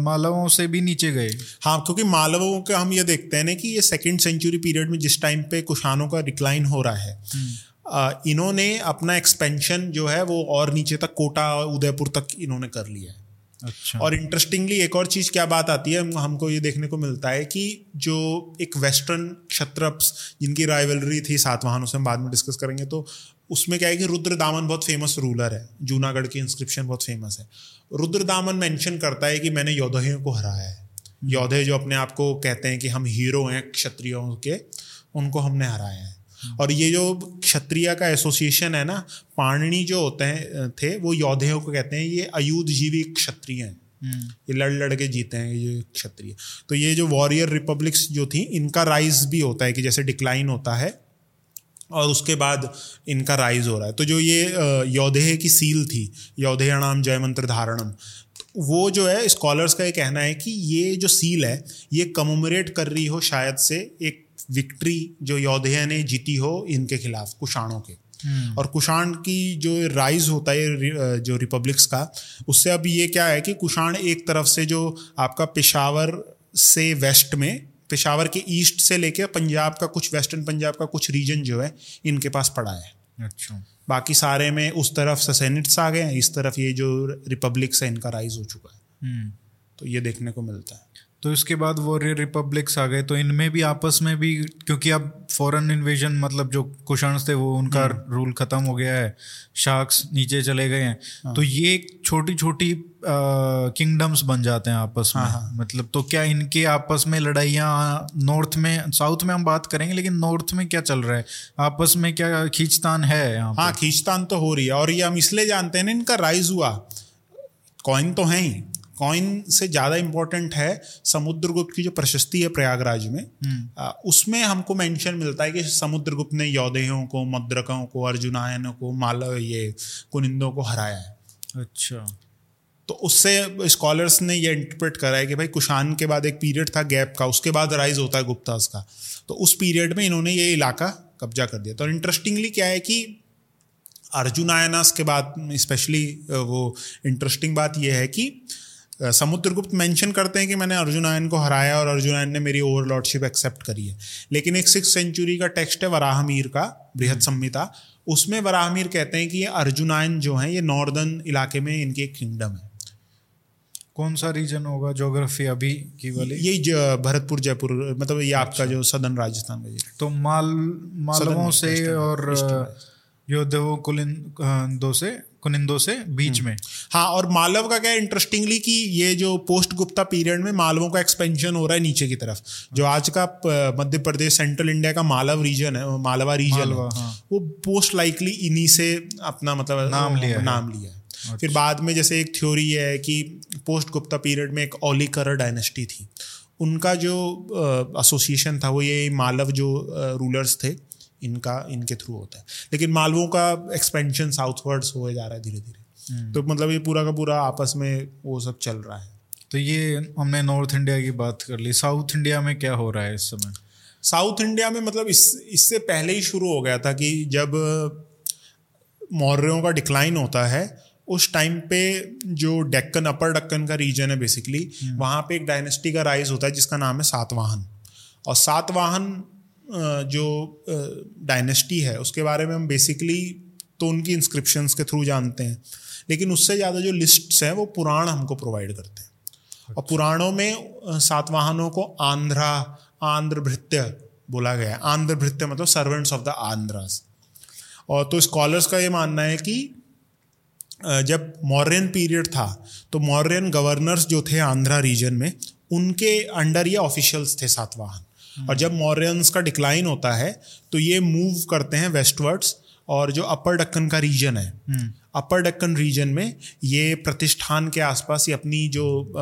मालवों से भी नीचे गए? हाँ क्योंकि मालवों का हम ये देखते हैं ना कि ये सेकेंड सेंचुरी पीरियड में जिस टाइम पे कुशानों का डिक्लाइन हो रहा है हम्म। इन्होंने अपना एक्सपेंशन जो है वो और नीचे तक कोटा और उदयपुर तक इन्होंने कर लिया है। अच्छा। और इंटरेस्टिंगली एक और चीज़ क्या बात आती है हमको ये देखने को मिलता है कि जो एक वेस्टर्न क्षत्रप्स जिनकी राइवलरी थी सातवाहनों से हम बाद में डिस्कस करेंगे तो उसमें क्या है कि रुद्र दामन बहुत फ़ेमस रूलर है जूनागढ़ की इंस्क्रिप्शन बहुत फ़ेमस है रुद्र दामन मैंशन करता है कि मैंने योद्धों को हराया है हम्म। योद्धे जो अपने आप को कहते हैं कि हम हीरो हैं क्षत्रियों के उनको हमने हराया है हम्म। और ये जो क्षत्रिय का एसोसिएशन है ना पाणनी जो होते हैं थे वो योद्धों को कहते हैं ये अयुद्ध जीवी क्षत्रिय हैं हम्म। ये लड़ लड़ के जीते हैं ये क्षत्रिय तो ये जो वॉरियर रिपब्लिक्स जो थी इनका राइज भी होता है कि जैसे डिक्लाइन होता है और उसके बाद इनका राइज हो रहा है तो जो ये यौधेय की सील थी यौधेय नाम जय मंत्र धारणम वो जो है स्कॉलर्स का ये कहना है कि ये जो सील है ये कमोमरेट कर रही हो शायद से एक विक्ट्री जो यौधेय ने जीती हो इनके खिलाफ कुषाणों के हम्म। और कुषाण की जो राइज होता है जो रिपब्लिक्स का उससे अब ये क्या है कि कुषाण एक तरफ़ से जो आपका पेशावर से वेस्ट में पेशावर के ईस्ट से लेके पंजाब का कुछ वेस्टर्न पंजाब का कुछ रीजन जो है इनके पास पड़ा है। अच्छा। बाकी सारे में उस तरफ़ ससेनिट्स आ गए हैं इस तरफ़ ये जो रिपब्लिक्स है इनका राइज हो चुका है। हम्म। तो ये देखने को मिलता है। तो इसके बाद वो रे रिपब्लिक्स आ गए। तो इनमें भी आपस में भी क्योंकि अब फॉरेन इन्वेजन मतलब जो कुशन थे वो उनका रूल हम्म। खत्म हो गया है। शार्क्स नीचे चले गए हैं। हाँ। तो ये छोटी छोटी किंगडम्स बन जाते हैं आपस में। हाँ, हाँ। मतलब तो क्या इनके आपस में लड़ाइयाँ नॉर्थ में साउथ में हम बात करेंगे लेकिन नॉर्थ में क्या चल रहा है? आपस में क्या खींचतान है यहाँ हाँ खींचतान तो हो रही है। और ये हम इसलिए जानते हैं ना इनका राइज हुआ। कॉइन तो है ही। कॉइन से ज़्यादा इम्पोर्टेंट है समुद्रगुप्त की जो प्रशस्ति है प्रयागराज में। हम्म। उसमें हमको मेंशन मिलता है कि समुद्रगुप्त ने यौदेयों को मद्रकों को अर्जुनायन को मालव ये कुनिंदों को हराया है। अच्छा। तो उससे स्कॉलर्स ने ये इंटरप्रेट करा है कि भाई कुशान के बाद एक पीरियड था गैप का उसके बाद राइज होता है गुप्तास का। तो उस पीरियड में इन्होंने ये इलाका कब्जा कर दिया। तो इंटरेस्टिंगली क्या है कि अर्जुन आयनास के बाद स्पेशली वो इंटरेस्टिंग बात यह है कि समुद्रगुप्त मेंशन करते हैं कि मैंने अर्जुनायन को हराया और अर्जुनायन ने मेरी ओवरलॉर्डशिप एक्सेप्ट करी है। लेकिन एक सिक्स सेंचुरी का टेक्स्ट है वराहमीर का बृहद हम्म। संहिता। उसमें वराहमीर कहते हैं कि ये अर्जुनायन जो है ये नॉर्दर्न इलाके में इनकी एक किंगडम है। कौन सा रीजन होगा जोग्राफी अभी की वाली? यही भरतपुर जयपुर मतलब ये आपका अच्छा। जो सदन राजस्थान का तो माल मालवों से और योद्धवों कुलिन दो से कुनिंदो से बीच हम्म। में हाँ और मालव का क्या इंटरेस्टिंगली कि ये जो पोस्ट गुप्ता पीरियड में मालवों का एक्सपेंशन हो रहा है नीचे की तरफ़ जो आज का मध्य प्रदेश सेंट्रल इंडिया का मालव रीजन है मालवा रीजन है हाँ। वो पोस्ट लाइकली इन्हीं से अपना मतलब नाम लिया नाम लिया है अच्छा। फिर बाद में जैसे एक थ्योरी है कि पोस्ट गुप्ता पीरियड में एक ओलिकर डायनेस्टी थी उनका जो एसोसिएशन था वो ये मालव जो रूलर्स थे इनका इनके थ्रू होता है। लेकिन मालवों का एक्सपेंशन साउथवर्ड्स हो जा रहा है धीरे धीरे हम्म। तो मतलब ये पूरा का पूरा आपस में वो सब चल रहा है। तो ये हमने नॉर्थ इंडिया की बात कर ली। साउथ इंडिया में क्या हो रहा है इस समय? साउथ इंडिया में मतलब इस इससे पहले ही शुरू हो गया था कि जब मौर्यों का डिक्लाइन होता है उस टाइम पे जो डेक्कन अपर डक्कन का रीजन है बेसिकली हम्म। वहाँ पे एक डायनेस्टी का राइज होता है जिसका नाम है सातवाहन। और सातवाहन जो डायनेस्टी है उसके बारे में हम बेसिकली तो उनकी इंस्क्रिप्शंस के थ्रू जानते हैं। लेकिन उससे ज़्यादा जो लिस्ट्स हैं वो पुराण हमको प्रोवाइड करते हैं। और अच्छा। पुराणों में सातवाहनों को आंध्रा आंध्र भृत्य बोला गया है। आंध्र भृत्य मतलब सर्वेंट्स ऑफ़ द आंध्रास और तो स्कॉलर्स का ये मानना है कि जब मौर्यन पीरियड था तो मौर्यन गवर्नर्स जो थे आंध्रा रीजन में उनके अंडर ये ऑफिशियल्स थे सातवाहन और जब मॉरियंस का डिक्लाइन होता है तो ये मूव करते हैं वेस्टवर्ड्स और जो अपर डक्कन का रीजन है अपर डक्कन रीजन में ये प्रतिष्ठान के आसपास ही अपनी जो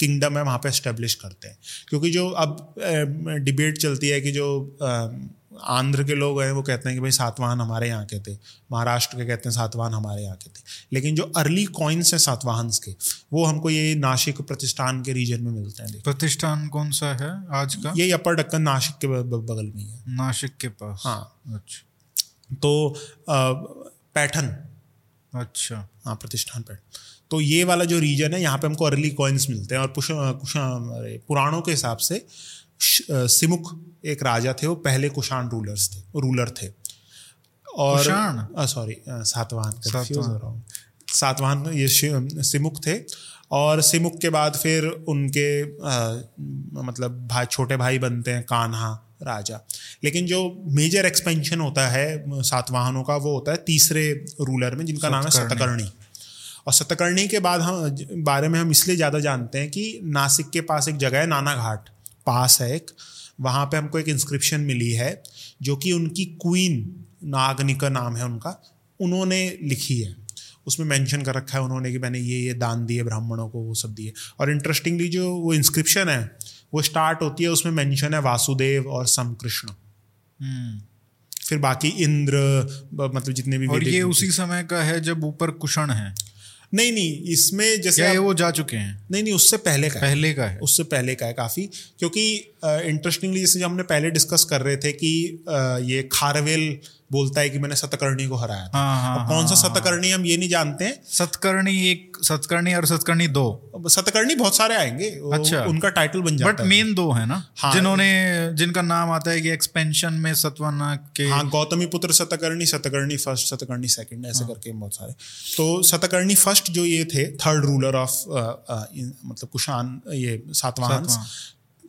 किंगडम है वहाँ पे एस्टेब्लिश करते हैं। क्योंकि जो अब डिबेट चलती है कि जो आंध्र के लोग हैं वो कहते हैं कि भाई सातवाहन हमारे यहाँ के थे। महाराष्ट्र के कहते हैं सातवाहन हमारे यहाँ के थे। लेकिन जो अर्ली कॉइन्स हैं सातवाहन के वो हमको ये नासिक प्रतिष्ठान के रीजन में मिलते हैं प्रतिष्ठान कौन सा है आज का? ये अपर डक्कन नासिक के बगल में ही है। नासिक के पास? हाँ। अच्छा। तो पैठन। अच्छा। हाँ प्रतिष्ठान पैठन। तो ये वाला जो रीजन है यहाँ पे हमको अर्ली कॉइन्स मिलते हैं और पुराणों के हिसाब से सिमुख एक राजा थे वो पहले कुषाण रूलर्स थे रूलर थे। और सॉरी सातवाहन सातवाहन। ये सिमुख थे। और सिमुख के बाद फिर उनके आ, मतलब भाई छोटे भाई बनते हैं कान्हा राजा। लेकिन जो मेजर एक्सपेंशन होता है सातवाहनों का वो होता है तीसरे रूलर में जिनका नाम है सतकर्णी। और सतकर्णी के बाद हम बारे में हम इसलिए ज़्यादा जानते हैं कि नासिक के पास एक जगह है नाना घाट पास है एक वहाँ पे हमको एक इंस्क्रिप्शन मिली है जो कि उनकी क्वीन नागनिका नाम है उनका उन्होंने लिखी है। उसमें मेंशन कर रखा है उन्होंने कि मैंने ये ये दान दिए ब्राह्मणों को वो सब दिए। और इंटरेस्टिंगली जो वो इंस्क्रिप्शन है वो स्टार्ट होती है उसमें मेंशन है वासुदेव और समकृष्ण। हम्म। फिर बाकी इंद्र मतलब जितने भी और ये उसी समय का है जब ऊपर कुषण है। नहीं नहीं इसमें जैसे क्या आप- वो जा चुके हैं नहीं नहीं उससे पहले का है। पहले का है उससे पहले का है काफ़ी क्योंकि इंटरेस्टिंगली जैसे हमने पहले डिस्कस कर रहे थे कि आ, ये खारवेल बोलता है कि मैंने सतकर्णी को हराया था। हाँ हाँ अब कौन सा सतकर्णी हम ये नहीं जानते हैं। सतकर्णी एक सतकर्णी और सतकर्णी दो। अब सतकर्णी बहुत सारे आएँगे अच्छा। उनका टाइटल बन जाता बट मेन दो है ना हाँ। जिन्होंने जिनका नाम आता है कि एक्सपेंशन में सतवाना के हाँ Gautamiputra Satakarni Satakarni first Satakarni second ऐसे हाँ। करके बहुत सारे। तो सतकर्णी फ़र्स्ट जो ये थे थर्ड रूलर ऑफ़ मतलब कुशान ये सातवाहन।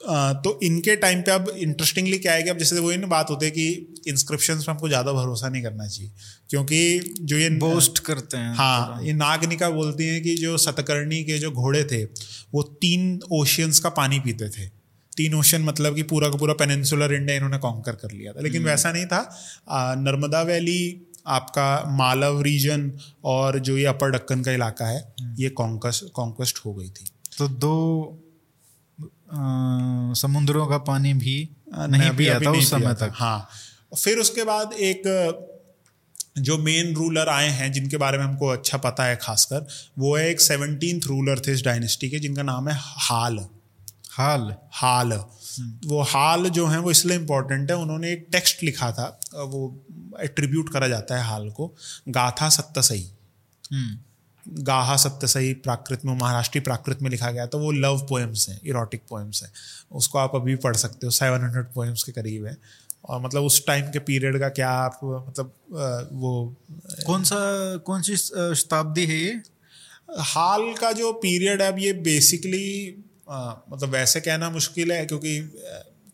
तो इनके टाइम पे अब इंटरेस्टिंगली क्या है कि अब जैसे वही ना बात होती है कि इंस्क्रिप्शन पे हमको ज़्यादा भरोसा नहीं करना चाहिए। क्योंकि जो ये बोस्ट करते हैं। हाँ ये नागनिका बोलती हैं कि जो सतकर्णी के जो घोड़े थे वो तीन ओशियंस का पानी पीते थे। तीन ओशन मतलब कि पूरा का पूरा पेनिनसुलर इंडिया इन्होंने कॉन्कर कर लिया था। लेकिन वैसा नहीं था। नर्मदा वैली आपका मालव रीजन और जो ये अपर डक्कन का इलाका है ये कॉन्कस कॉन्क्वेस्ट हो गई थी। तो दो समुद्रों का पानी भी नहीं पिया था उस समय तक। हाँ। फिर उसके बाद एक जो मेन रूलर आए हैं जिनके बारे में हमको अच्छा पता है खासकर वो है एक सेवनटीन रूलर थे इस डायनेस्टी के जिनका नाम है हाल। हाल। हाल। वो हाल जो है वो इसलिए इम्पोर्टेंट है उन्होंने एक टेक्स्ट लिखा था वो एट्रीब्यूट करा जाता है हाल को गाथा सत्तसई हम्म। गाहा सत्यसई प्राकृत में महाराष्ट्रीय प्राकृत में लिखा गया तो वो लव पोएम्स हैं इरोटिक पोएम्स हैं। उसको आप अभी पढ़ सकते हो सेवन हंड्रेड पोएम्स के करीब है। और मतलब उस टाइम के पीरियड का क्या आप मतलब वो कौन सा कौन सी शताब्दी है ये? हाल का जो पीरियड है अब ये बेसिकली मतलब वैसे कहना मुश्किल है क्योंकि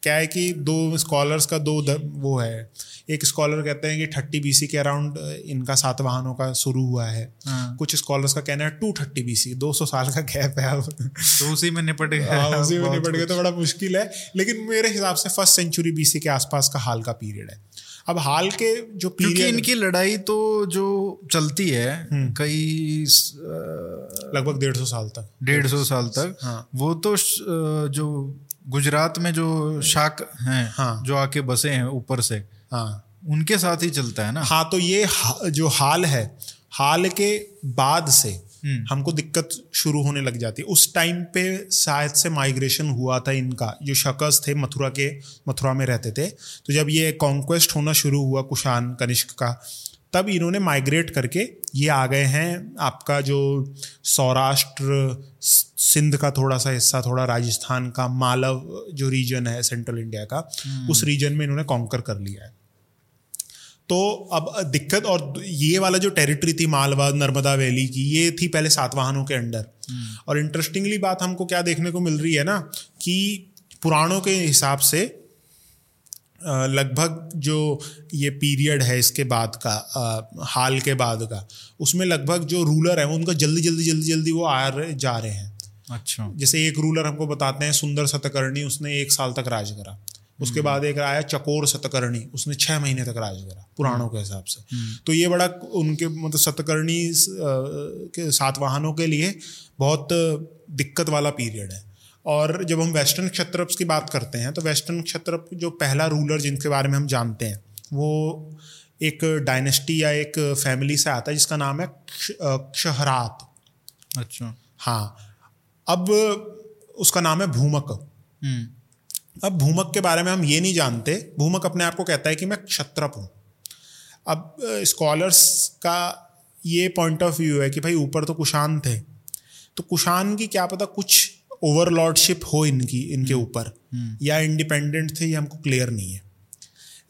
क्या है कि दो स्कॉलर्स का दो द, वो है एक स्कॉलर कहते हैं कि थर्टी बीसी के अराउंड इनका सातवाहनों का शुरू हुआ है हाँ। कुछ स्कॉलर्स का कहना है टू थर्टी बीसी दो सौ साल का गैप है अब तो उसी में निपट गया हाँ, उसी में निपट कुछ। तो बड़ा मुश्किल है लेकिन मेरे हिसाब से फ़र्स्ट सेंचुरी बीसी के आसपास का हाल का पीरियड है अब हाल के जो क्योंकि इनकी लड़ाई तो जो चलती है हम्म। कई लगभग डेढ़ सौ साल तक डेढ़ सौ साल तक हाँ। वो तो जो गुजरात में जो शाक हैं हाँ। जो आके बसे हैं ऊपर से हाँ। उनके साथ ही चलता है ना? हाँ तो ये हा- जो हाल है हाल के बाद से हम्म। हमको दिक्कत शुरू होने लग जाती है। उस टाइम पे शायद से माइग्रेशन हुआ था इनका। जो शकस थे मथुरा के मथुरा में रहते थे। तो जब ये कॉन्क्वेस्ट होना शुरू हुआ कुशान कनिष्क का तब इन्होंने माइग्रेट करके ये आ गए हैं। आपका जो सौराष्ट्र सिंध का थोड़ा सा हिस्सा थोड़ा राजस्थान का मालव जो रीजन है सेंट्रल इंडिया का उस रीजन में इन्होंने कॉन्कर कर लिया है। तो अब दिक्कत और ये वाला जो टेरिटरी थी मालवा नर्मदा वैली की ये थी पहले सातवाहनों के अंडर। और इंटरेस्टिंगली बात हमको क्या देखने को मिल रही है ना कि पुराणों के हिसाब से लगभग जो ये पीरियड है इसके बाद का अ, हाल के बाद का उसमें लगभग जो रूलर है उनका जल्दी जल्दी जल्दी जल्दी वो आ रहे जा रहे हैं। अच्छा। जैसे एक रूलर हमको बताते हैं सुंदर सतकर्णी उसने एक साल तक राज करा। उसके बाद एक आया चकोर सतकर्णी उसने छह महीने तक राज करा पुराणों के हिसाब से। तो ये बड़ा उनके मतलब सतकर्णी के सातवाहनों के लिए बहुत दिक्कत वाला पीरियड है। और जब हम वेस्टर्न क्षत्रप्स की बात करते हैं तो वेस्टर्न क्षत्रप जो पहला रूलर जिनके बारे में हम जानते हैं वो एक डायनेस्टी या एक फैमिली से आता है जिसका नाम है क्षहरात। अच्छा। हाँ। अब उसका नाम है भूमक। हम्म। अब भूमक के बारे में हम ये नहीं जानते भूमक अपने आप को कहता है कि मैं क्षत्रप हूँ। अब स्कॉलर्स का ये पॉइंट ऑफ़ व्यू है कि भाई ऊपर तो कुशान थे। तो कुशान की क्या पता कुछ ओवरलॉर्डशिप हो इनकी इनके ऊपर। या इंडिपेंडेंट थे ये हमको क्लियर नहीं है।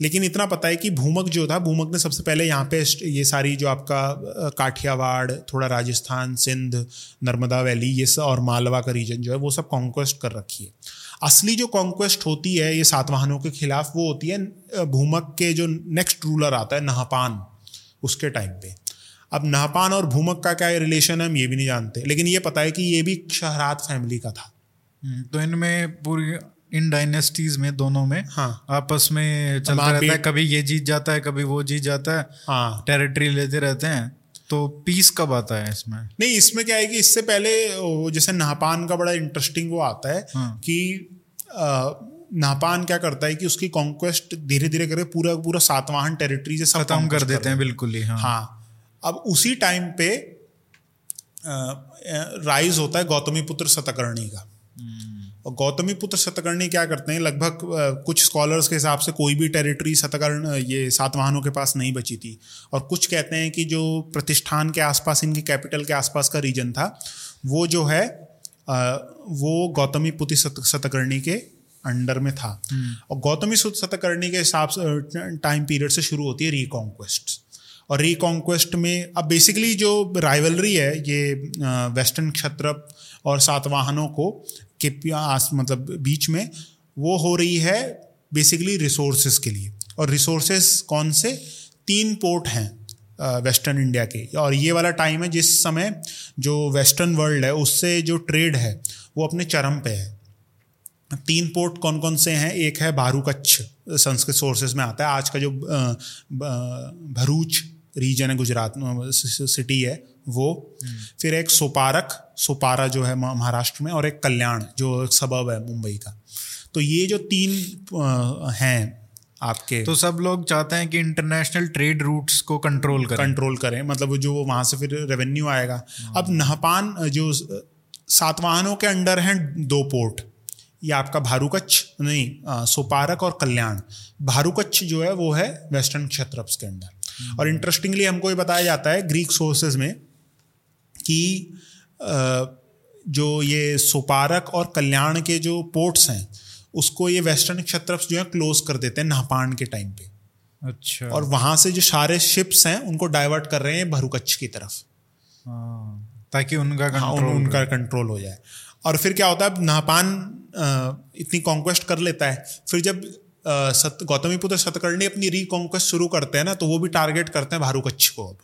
लेकिन इतना पता है कि भूमक जो था भूमक ने सबसे पहले यहाँ पे ये सारी जो आपका काठियावाड़ थोड़ा राजस्थान सिंध नर्मदा वैली ये सब और मालवा का रीजन जो है वो सब कॉन्क्वेस्ट कर रखी है। असली जो कॉन्क्वेस्ट होती है ये सातवाहनों के खिलाफ वो होती है भूमक के जो नेक्स्ट रूलर आता है नहपान उसके टाइम पे। अब नहपान और भूमक का क्या रिलेशन है हम ये भी नहीं जानते। लेकिन ये पता है कि ये भी शहरात फैमिली का था। हम्म, तो इनमें पूरी इन डायनेस्टीज में दोनों में हाँ। आपस में चलता रहता है कभी ये जीत जाता है कभी वो जीत जाता है हाँ। टेरिटरी लेते रहते हैं। तो पीस कब आता है इसमें? नहीं इसमें क्या है कि इससे पहले जैसे नहपान का बड़ा इंटरेस्टिंग वो आता है हाँ। कि नापान क्या करता है कि उसकी कॉन्क्वेस्ट धीरे धीरे करके पूरा पूरा सातवाहन टेरिटरी से खत्म कर देते हैं। बिल्कुल ही हाँ। हाँ। अब उसी टाइम पे राइज होता है गौतमी पुत्र सतकर्णी का। और गौतमी पुत्र सतकर्णी क्या करते हैं? लगभग कुछ स्कॉलर्स के हिसाब से कोई भी टेरिटरी सतकर्ण ये सातवाहनों के पास नहीं बची थी। और कुछ कहते हैं कि जो प्रतिष्ठान के आसपास इनकी कैपिटल के आसपास का रीजन था वो जो है वो गौतमी पुत्र सतकर्णी के अंडर में था। और गौतमी सुत सतकर्णी के हिसाब से टाइम पीरियड से शुरू होती है रिकॉन्क्वेस्ट और रिकॉन्क्वेस्ट में, अब बेसिकली जो राइवलरी है, ये वेस्टर्न क्षत्रप और सातवाहनों को के मतलब बीच में, वो हो रही है बेसिकली रिसोर्सेज के लिए। और रिसोर्सेज कौन से? तीन पोर्ट हैं वेस्टर्न इंडिया के। और ये वाला टाइम है जिस समय जो वेस्टर्न वर्ल्ड है, उससे जो ट्रेड है, वो अपने चरम पे है। तीन पोर्ट कौन कौन से हैं? एक है भारू कच्छ संस्कृत सोर्सेज में आता है। आज का जो भरूच रीजन है गुजरात में सिटी है वो। फिर एक सोपारक सोपारा जो है महाराष्ट्र में और एक कल्याण जो एक सबब है मुंबई का। तो ये जो तीन हैं आपके। तो सब लोग चाहते हैं कि इंटरनेशनल ट्रेड रूट्स को कंट्रोल करें। कंट्रोल करें मतलब जो वहाँ से फिर रेवेन्यू आएगा। अब नहपान जो सातवाहनों के अंडर हैं दो पोर्ट ये आपका भारूकच्छ नहीं अ, सोपारक और कल्याण। भारूकच्छ जो है वो है वेस्टर्न क्षत्रप्स के अंडर और इंटरेस्टिंगली हमको ये बताया जाता है ग्रीक सोर्सेज में कि जो ये सोपारक और कल्याण के जो पोर्ट्स हैं उसको ये वेस्टर्न क्षत्रप्स जो है क्लोज कर देते हैं नाहपान के टाइम पे। अच्छा। और वहाँ से जो सारे शिप्स हैं उनको डाइवर्ट कर रहे हैं भरूकच्छ की तरफ़। हाँ, ताकि उनका हाँ उन, कंट्रोल उनका कंट्रोल हो जाए। और फिर क्या होता है नाहपान इतनी कॉन्क्वेस्ट कर लेता है। फिर जब सत गौतमी पुत्र सतकर्णी अपनी रिकॉन्क्वेस्ट शुरू करते हैं ना तो वो भी टारगेट करते हैं भारूकच्छ को अब।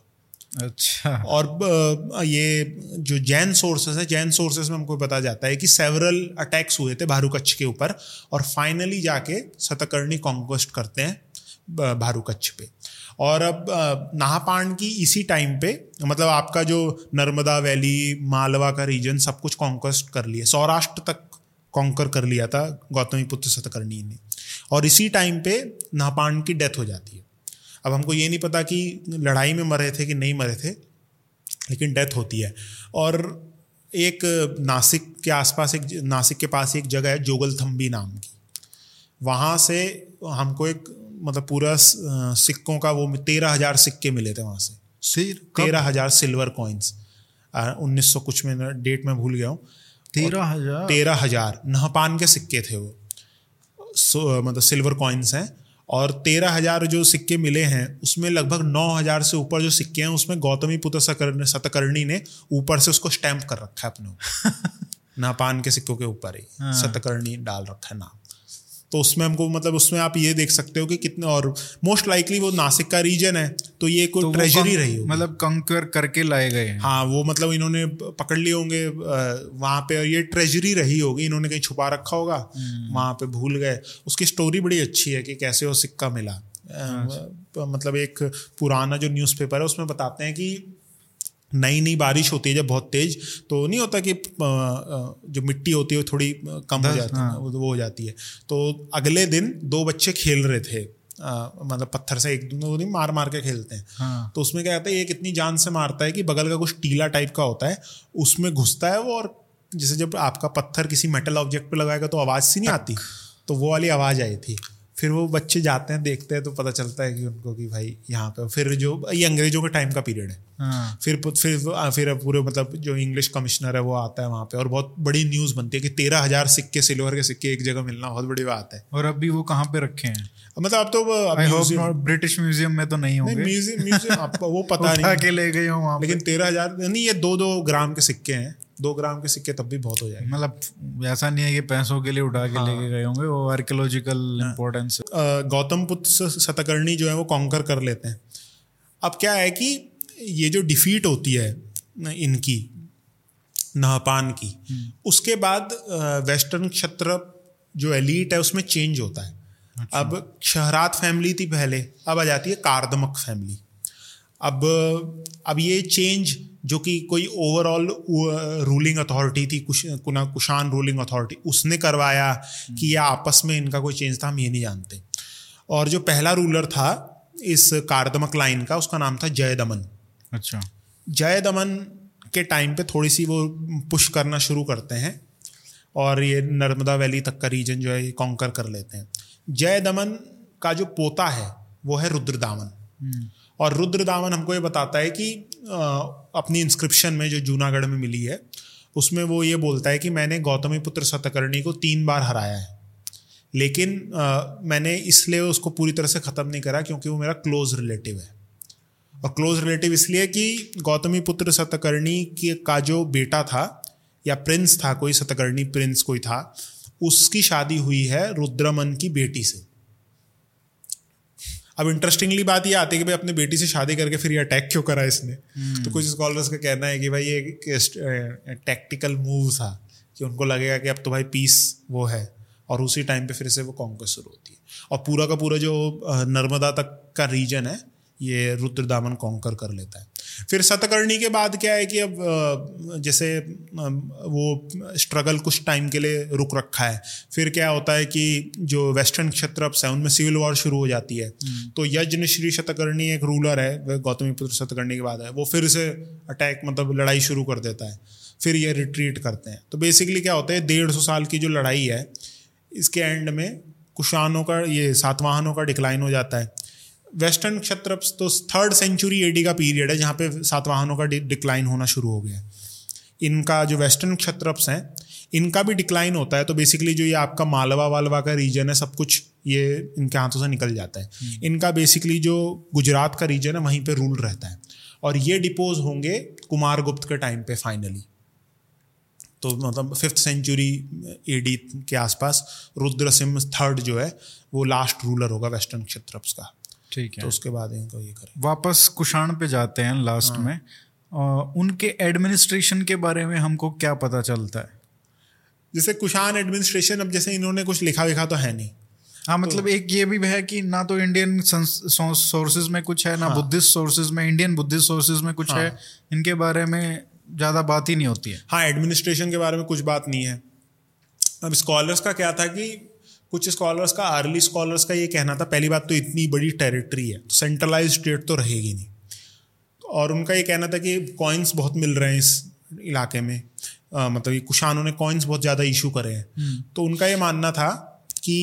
अच्छा। और ये जो जैन सोर्सेस है जैन सोर्सेस में हमको बताया जाता है कि सेवरल अटैक्स हुए थे भारूकच्छ के ऊपर और फाइनली जाके सतकर्णी कॉन्क्वेस्ट करते हैं भारूकच्छ पे। और अब नाहपान की इसी टाइम पे मतलब आपका जो नर्मदा वैली मालवा का रीजन सब कुछ कॉन्क्वेस्ट कर लिया सौराष्ट्र तक कॉन्कर कर लिया था गौतमी पुत्र सतकर्णी ने। और इसी टाइम पे नाहपान की डेथ हो जाती है। अब हमको ये नहीं पता कि लड़ाई में मरे थे कि नहीं मरे थे लेकिन डेथ होती है। और एक नासिक के आसपास एक नासिक के पास एक जगह है जोगलथम्बी नाम की। वहाँ से हमको एक मतलब पूरा सिक्कों का वो तेरह हज़ार सिक्के मिले थे वहाँ से। सिर? तेरह हज़ार सिल्वर कॉइन्स उन्नीस सौ कुछ में डेट में भूल गया हूँ। तेरह हज़ार? तेरह हज़ार। नहपान के सिक्के थे वो। मतलब सिल्वर कॉइन्स हैं और तेरह हज़ार जो सिक्के मिले हैं उसमें लगभग नौ हज़ार से ऊपर जो सिक्के हैं उसमें गौतमी पुत्र सतकर्णी ने ऊपर से उसको स्टैंप कर रखा है अपने नापान के सिक्कों के ऊपर ही सतकर्णी डाल रखा है नाम तो उसमें हमको मतलब उसमें आप ये देख सकते हो कि कितने और मोस्ट लाइकली वो नासिक का रीजन है तो ये कोई तो ट्रेजरी रही होगी। मतलब कंकर करके लाए गए हाँ। वो मतलब इन्होंने पकड़ लिए होंगे वहाँ पे और ये ट्रेजरी रही होगी इन्होंने कहीं छुपा रखा होगा वहाँ पे भूल गए। उसकी स्टोरी बड़ी अच्छी है कि कैसे वो सिक्का मिला। अ, मतलब एक पुराना जो न्यूज़पेपर है उसमें बताते हैं कि नई नई बारिश होती है जब बहुत तेज तो नहीं होता कि जो मिट्टी होती है वो थोड़ी कम हो जाती है वो वो हो जाती है। तो अगले दिन दो बच्चे खेल रहे थे अ, मतलब पत्थर से एक दो दिन मार मार के खेलते हैं। हाँ। तो उसमें क्या होता है एक इतनी जान से मारता है कि बगल का कुछ टीला टाइप का होता है उसमें घुसता है वो और जैसे जब आपका पत्थर किसी मेटल ऑब्जेक्ट पे लगाएगा तो आवाज़ सी नहीं आती तो वो वाली आवाज़ आई थी। फिर वो बच्चे जाते हैं देखते हैं तो पता चलता है कि उनको कि भाई यहाँ पे फिर जो ये अंग्रेज़ों के टाइम का पीरियड है। हाँ। फिर फिर फिर पूरे मतलब जो इंग्लिश कमिश्नर है वो आता है वहाँ पे और बहुत बड़ी न्यूज़ बनती है कि तेरह हज़ार सिक्के सिल्वर के सिक्के एक जगह मिलना बहुत बड़ी बात है। और अभी वो कहाँ पे रखे हैं? मतलब अब तो अब नॉट ब्रिटिश म्यूज़ियम में तो नहीं होंगे। म्यूज़ियम म्यूज़ियम वो पता नहीं ले गए हो लेकिन तेरह हज़ार नहीं ये दो दो ग्राम के सिक्के हैं। दो ग्राम के सिक्के तब भी बहुत हो जाएँगे। मतलब ऐसा नहीं है कि पैसों के लिए उठा के हाँ। लेके गए होंगे वो आर्कियोलॉजिकल इम्पोर्टेंस अ, गौतम पुत्र सतकर्णी जो है वो कॉन्कर कर लेते हैं। अब क्या है कि ये जो डिफीट होती है इनकी नाहपान की उसके बाद वेस्टर्न क्षत्र जो एलीट है उसमें चेंज होता है। अच्छा। अब शहरात फैमिली थी पहले अब आ जाती है कार्दमक फैमिली अब अब ये चेंज जो कि कोई ओवरऑल रूलिंग अथॉरिटी थी कुश कुना कुशान रूलिंग अथॉरिटी उसने करवाया कि ये आपस में इनका कोई चेंज था हम ये नहीं जानते। और जो पहला रूलर था इस कारदमक लाइन का उसका नाम था जय दमन। अच्छा। जय दमन के टाइम पे थोड़ी सी वो पुश करना शुरू करते हैं और ये नर्मदा वैली तक का रीजन जो है ये कॉन्कर कर लेते हैं। जय दमन का जो पोता है वो है रुद्रदामन। और रुद्र दामन हमको ये बताता है कि अपनी इंस्क्रिप्शन में जो जूनागढ़ में मिली है उसमें वो ये बोलता है कि मैंने गौतमी पुत्र सतकर्णी को तीन बार हराया है। लेकिन आ, मैंने इसलिए उसको पूरी तरह से ख़त्म नहीं करा क्योंकि वो मेरा क्लोज रिलेटिव है। और क्लोज रिलेटिव इसलिए कि गौतमी पुत्र सतकर्णी के का जो बेटा था या प्रिंस था कोई सतकर्णी प्रिंस कोई था उसकी शादी हुई है रुद्रमन की बेटी से। अब इंटरेस्टिंगली बात ये आती है कि भाई अपने बेटी से शादी करके फिर ये अटैक क्यों करा इसने? तो कुछ स्कॉलर्स का कहना है कि भाई ये एक टैक्टिकल मूव था कि उनको लगेगा कि अब तो भाई पीस वो है और उसी टाइम पे फिर से वो कांग्रेस शुरू होती है। और पूरा का पूरा जो नर्मदा तक का रीजन है ये रुद्र दामन कॉन्कर कर लेता है। फिर सतकर्णी के बाद क्या है कि अब जैसे वो स्ट्रगल कुछ टाइम के लिए रुक रखा है। फिर क्या होता है कि जो वेस्टर्न क्षेत्र है उनमें सिविल वॉर शुरू हो जाती है। हम्म। तो यज्ञ श्री शतकर्णी एक रूलर है वह गौतमी पुत्र शतकर्णी के बाद है। वो फिर से अटैक मतलब लड़ाई शुरू कर देता है। फिर ये रिट्रीट करते हैं। तो बेसिकली क्या होता है डेढ़ सौ साल की जो लड़ाई है इसके एंड में कुशानों का ये सातवाहनों का डिक्लाइन हो जाता है। वेस्टर्न क्षत्रप्स तो थर्ड सेंचुरी एडी का पीरियड है जहाँ पे सातवाहनों का डिक्लाइन होना शुरू हो गया इनका जो वेस्टर्न क्षत्रप्स हैं इनका भी डिक्लाइन होता है तो बेसिकली जो ये आपका मालवा वालवा का रीजन है सब कुछ ये इनके हाथों से निकल जाता है। हम्म। इनका बेसिकली जो गुजरात का रीजन है वहीं पे रूल रहता है। और ये डिपोज होंगे कुमार गुप्त के टाइम पे फाइनली तो मतलब फिफ्थ सेंचुरी एडी के आसपास रुद्र सिंह थर्ड जो है वो लास्ट रूलर होगा वेस्टर्न क्षत्रप्स का। ठीक है। तो उसके बाद इनको ये करें। वापस कुषाण पे जाते हैं लास्ट हाँ। में। आ, उनके एडमिनिस्ट्रेशन के बारे में हमको क्या पता चलता है? जैसे कुषाण एडमिनिस्ट्रेशन अब जैसे इन्होंने कुछ लिखा विखा तो है नहीं। हाँ मतलब तो, एक ये भी है कि ना तो इंडियन सोर्सेज में कुछ है ना हाँ, बुद्धिस्ट सोर्सेज में इंडियन बुद्धिस्ट सोर्सेज में कुछ हाँ, है। इनके बारे में ज़्यादा बात ही नहीं होती है। हाँ एडमिनिस्ट्रेशन के बारे में कुछ बात नहीं है। अब स्कॉलर्स का क्या था कि कुछ स्कॉलर्स का अर्ली स्कॉलर्स का ये कहना था पहली बात तो इतनी बड़ी टेरिटरी है तो सेंट्रलाइज स्टेट तो रहेगी नहीं। और उनका ये कहना था कि कॉइन्स बहुत मिल रहे हैं इस इलाके में आ, मतलब ये कुशानों ने कॉइन्स बहुत ज़्यादा इशू करे हैं। हम्म। तो उनका ये मानना था कि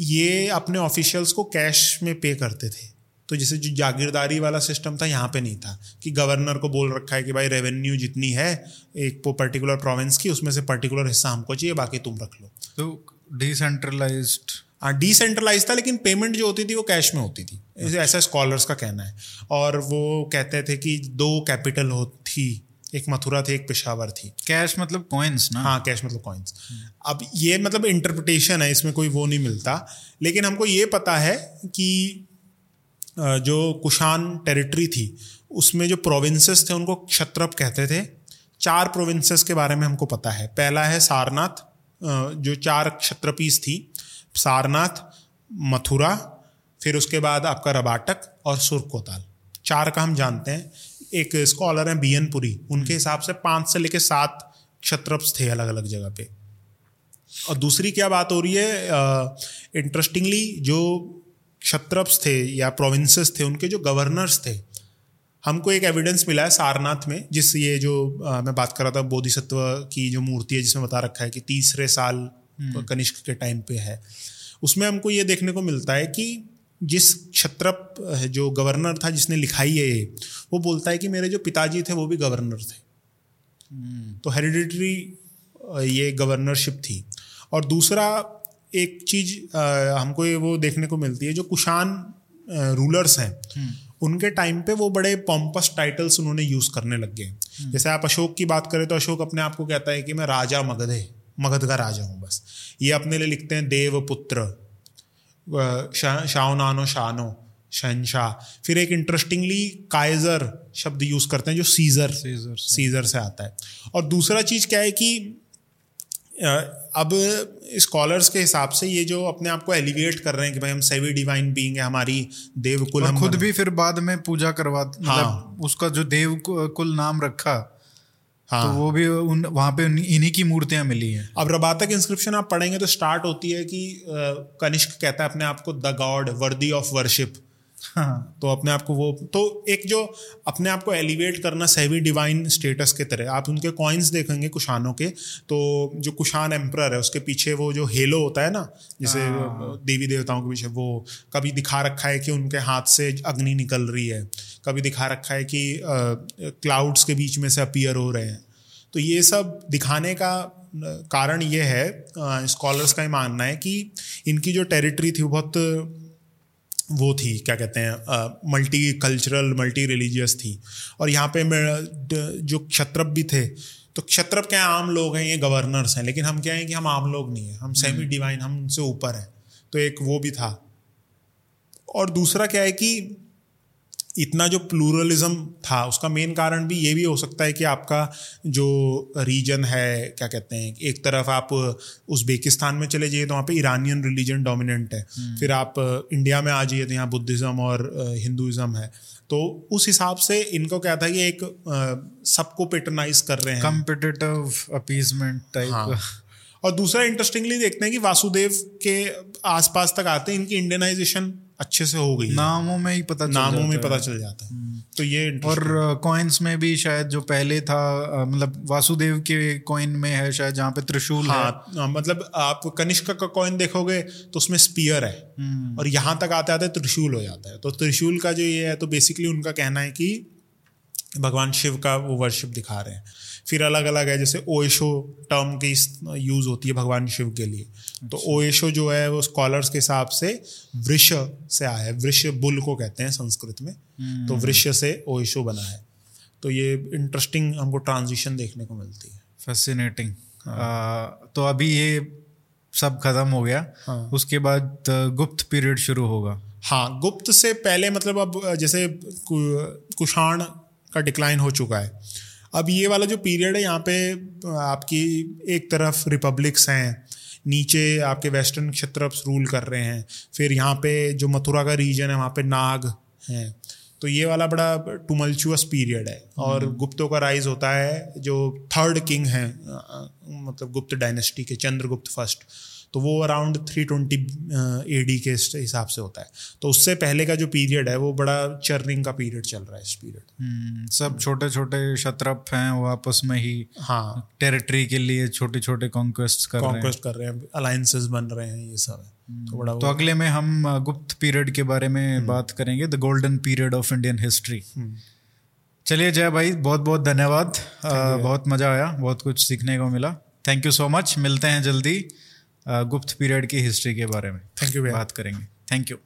ये अपने ऑफिशियल्स को कैश में पे करते थे। तो जैसे जो जागीरदारी वाला सिस्टम था यहाँ पे नहीं था कि गवर्नर को बोल रखा है कि भाई रेवेन्यू जितनी है एक पर्टिकुलर प्रोविंस की उसमें से पर्टिकुलर हिस्सा हमको चाहिए बाकी तुम रख लो। तो डिसेंट्रलाइज हाँ डिसेंट्रलाइज था लेकिन पेमेंट जो होती थी वो कैश में होती थी। ऐसा स्कॉलर्स का कहना है। और वो कहते थे कि दो कैपिटल हो थी एक मथुरा थी एक पेशावर थी। कैश मतलब कॉइन्स ना? हाँ कैश मतलब कॉइन्स अब ये मतलब इंटरप्रिटेशन है इसमें कोई वो नहीं मिलता। लेकिन हमको ये पता है कि जो कुशान टेरिटरी थी उसमें जो प्रोविंसेस थे उनको क्षत्रप कहते थे। चार प्रोविंसेस के बारे में हमको पता है। पहला है सारनाथ जो चार क्षत्रपीस थी। सारनाथ मथुरा फिर उसके बाद आपका रबाटक और सुरकोताल। चार का हम जानते हैं। एक स्कॉलर हैं बियनपुरी उनके हिसाब से पाँच से लेकर सात क्षत्रप्स थे अलग अलग जगह पे। और दूसरी क्या बात हो रही है? इंटरेस्टिंगली जो क्षत्रप्स थे या प्रोविंसेस थे उनके जो गवर्नर्स थे हमको एक एविडेंस मिला है सारनाथ में जिस ये जो आ, मैं बात कर रहा था बोधिसत्व की जो मूर्ति है जिसमें बता रखा है कि तीसरे साल हम्म। कनिष्क के टाइम पे है उसमें हमको ये देखने को मिलता है कि जिस क्षत्रप जो गवर्नर था जिसने लिखाई है ये वो बोलता है कि मेरे जो पिताजी थे वो भी गवर्नर थे हम्म। तो हेरिडिटरी ये गवर्नरशिप थी और दूसरा एक चीज़ हमको ये वो देखने को मिलती है जो कुशान रूलर्स हैं हम्म। उनके टाइम पे वो बड़े पॉम्पस टाइटल्स उन्होंने यूज़ करने लग गए हम्म। जैसे आप अशोक की बात करें तो अशोक अपने आप को कहता है कि मैं राजा मगध मगध का राजा हूँ बस। ये अपने लिए लिखते हैं देव पुत्र शाहनानो शानो शहनशाह फिर एक इंटरेस्टिंगली काइजर शब्द यूज़ करते हैं जो सीजर सीजर सीजर से आता है। और दूसरा चीज़ क्या है कि अब स्कॉलर्स के हिसाब से ये जो अपने आप को एलिवेट कर रहे हैं कि भाई हम सेवी डिवाइन बीइंग है हमारी देव कुल हम खुद भी फिर बाद में पूजा करवा मतलब हाँ। उसका जो देवकुल कुल नाम रखा हाँ। तो वो भी उन वहाँ पे इन्हीं की मूर्तियाँ मिली हैं। अब रबातक इंस्क्रिप्शन आप पढ़ेंगे तो स्टार्ट होती है कि कनिष्क कहता है अपने आप को the god worthy of worship हाँ। तो अपने आप को वो तो एक जो अपने आप को एलिवेट करना सेवी डिवाइन स्टेटस के तरह आप उनके कॉइन्स देखेंगे कुशानों के तो जो कुशान एम्प्रर है उसके पीछे वो जो हेलो होता है ना जैसे देवी देवताओं के पीछे वो कभी दिखा रखा है कि उनके हाथ से अग्नि निकल रही है कभी दिखा रखा है कि क्लाउड्स के बीच में से अपीयर हो रहे हैं। तो ये सब दिखाने का कारण ये है स्कॉलर्स का ये मानना है कि इनकी जो टेरिटरी थी वो बहुत वो थी क्या कहते हैं मल्टी कल्चरल मल्टी रिलीजियस थी। और यहाँ पे मैं- जो क्षत्रप भी थे तो क्षत्रप क्या आम लोग हैं ये गवर्नर्स हैं लेकिन हम क्या हैं कि हम आम लोग नहीं हैं हम सेमी डिवाइन हम उनसे ऊपर हैं तो एक वो भी था। और दूसरा क्या है कि इतना जो प्लूरलिज्म था उसका मेन कारण भी ये भी हो सकता है कि आपका जो रीजन है क्या कहते हैं एक तरफ़ आप उज़्बेकिस्तान में चले जाइए तो वहाँ पे ईरानियन रिलीजन डोमिनेंट है। फिर आप इंडिया में आ जाइए तो यहाँ बुद्धिज़्म और हिंदुज़म है। तो उस हिसाब से इनको क्या था कि एक सबको पेटर्नाइज कर रहे हैं। Competitive appeasement type. और दूसरा इंटरेस्टिंगली देखते हैं कि वासुदेव के आसपास तक आते हैं इनकी इंडियनाइजेशन अच्छे से हो गई नामों में ही पता नामों में। पता चल जाता है। तो ये और कॉइन्स में भी शायद जो पहले था मतलब वासुदेव के कॉइन में है शायद जहाँ पे त्रिशूल हाँ। हाँ, मतलब आप कनिष्क का कॉइन देखोगे तो उसमें स्पीयर है। हम्म। और यहाँ तक आते आते त्रिशूल हो जाता है। तो त्रिशूल का जो ये है तो बेसिकली उनका कहना है कि भगवान शिव का वो वर्शिप दिखा रहे हैं। फिर अलग अलग है जैसे ओएशो टर्म की यूज़ होती है भगवान शिव के लिए। तो अच्छा। ओएशो जो है वो स्कॉलर्स के हिसाब से वृष से आया है। वृष बुल को कहते हैं संस्कृत में। हम्म। तो वृष से ओएशो बना है। तो ये इंटरेस्टिंग हमको ट्रांजिशन देखने को मिलती है। फैसिनेटिंग तो अभी ये सब खत्म हो गया। हाँ। उसके बाद गुप्त पीरियड शुरू होगा। हाँ गुप्त से पहले मतलब अब जैसे कुषाण का डिक्लाइन हो चुका है। अब ये वाला जो पीरियड है यहाँ पे आपकी एक तरफ़ रिपब्लिक्स हैं नीचे आपके वेस्टर्न क्षत्रप्स रूल कर रहे हैं फिर यहाँ पे जो मथुरा का रीजन है वहाँ पे नाग हैं। तो ये वाला बड़ा टुमल्चुअस पीरियड है और गुप्तों का राइज होता है जो थर्ड किंग है मतलब गुप्त डायनेस्टी के चंद्रगुप्त फ़र्स्ट तो वो around three twenty A D के हिसाब से होता है। तो उससे पहले का जो पीरियड है वो बड़ा चर्निंग का पीरियड चल रहा है इस पीरियड हम्म, सब छोटे छोटे शत्रप हैं वो आपस में ही हाँ। टेरिटरी के लिए छोटे छोटे कॉन्क्वेस्ट कर हैं। कॉन्क्वेस्ट कर रहे हैं अलायंसेस बन रहे हैं ये सब है। तो बड़ा तो अगले में हम गुप्त पीरियड के बारे में बात करेंगे the golden period of Indian history चलिए जय भाई बहुत बहुत धन्यवाद बहुत मज़ा आया बहुत कुछ सीखने को मिला। थैंक यू सो मच मिलते हैं जल्दी। गुप्त पीरियड की हिस्ट्री के बारे में थैंक यू भैया। बात करेंगे। Thank you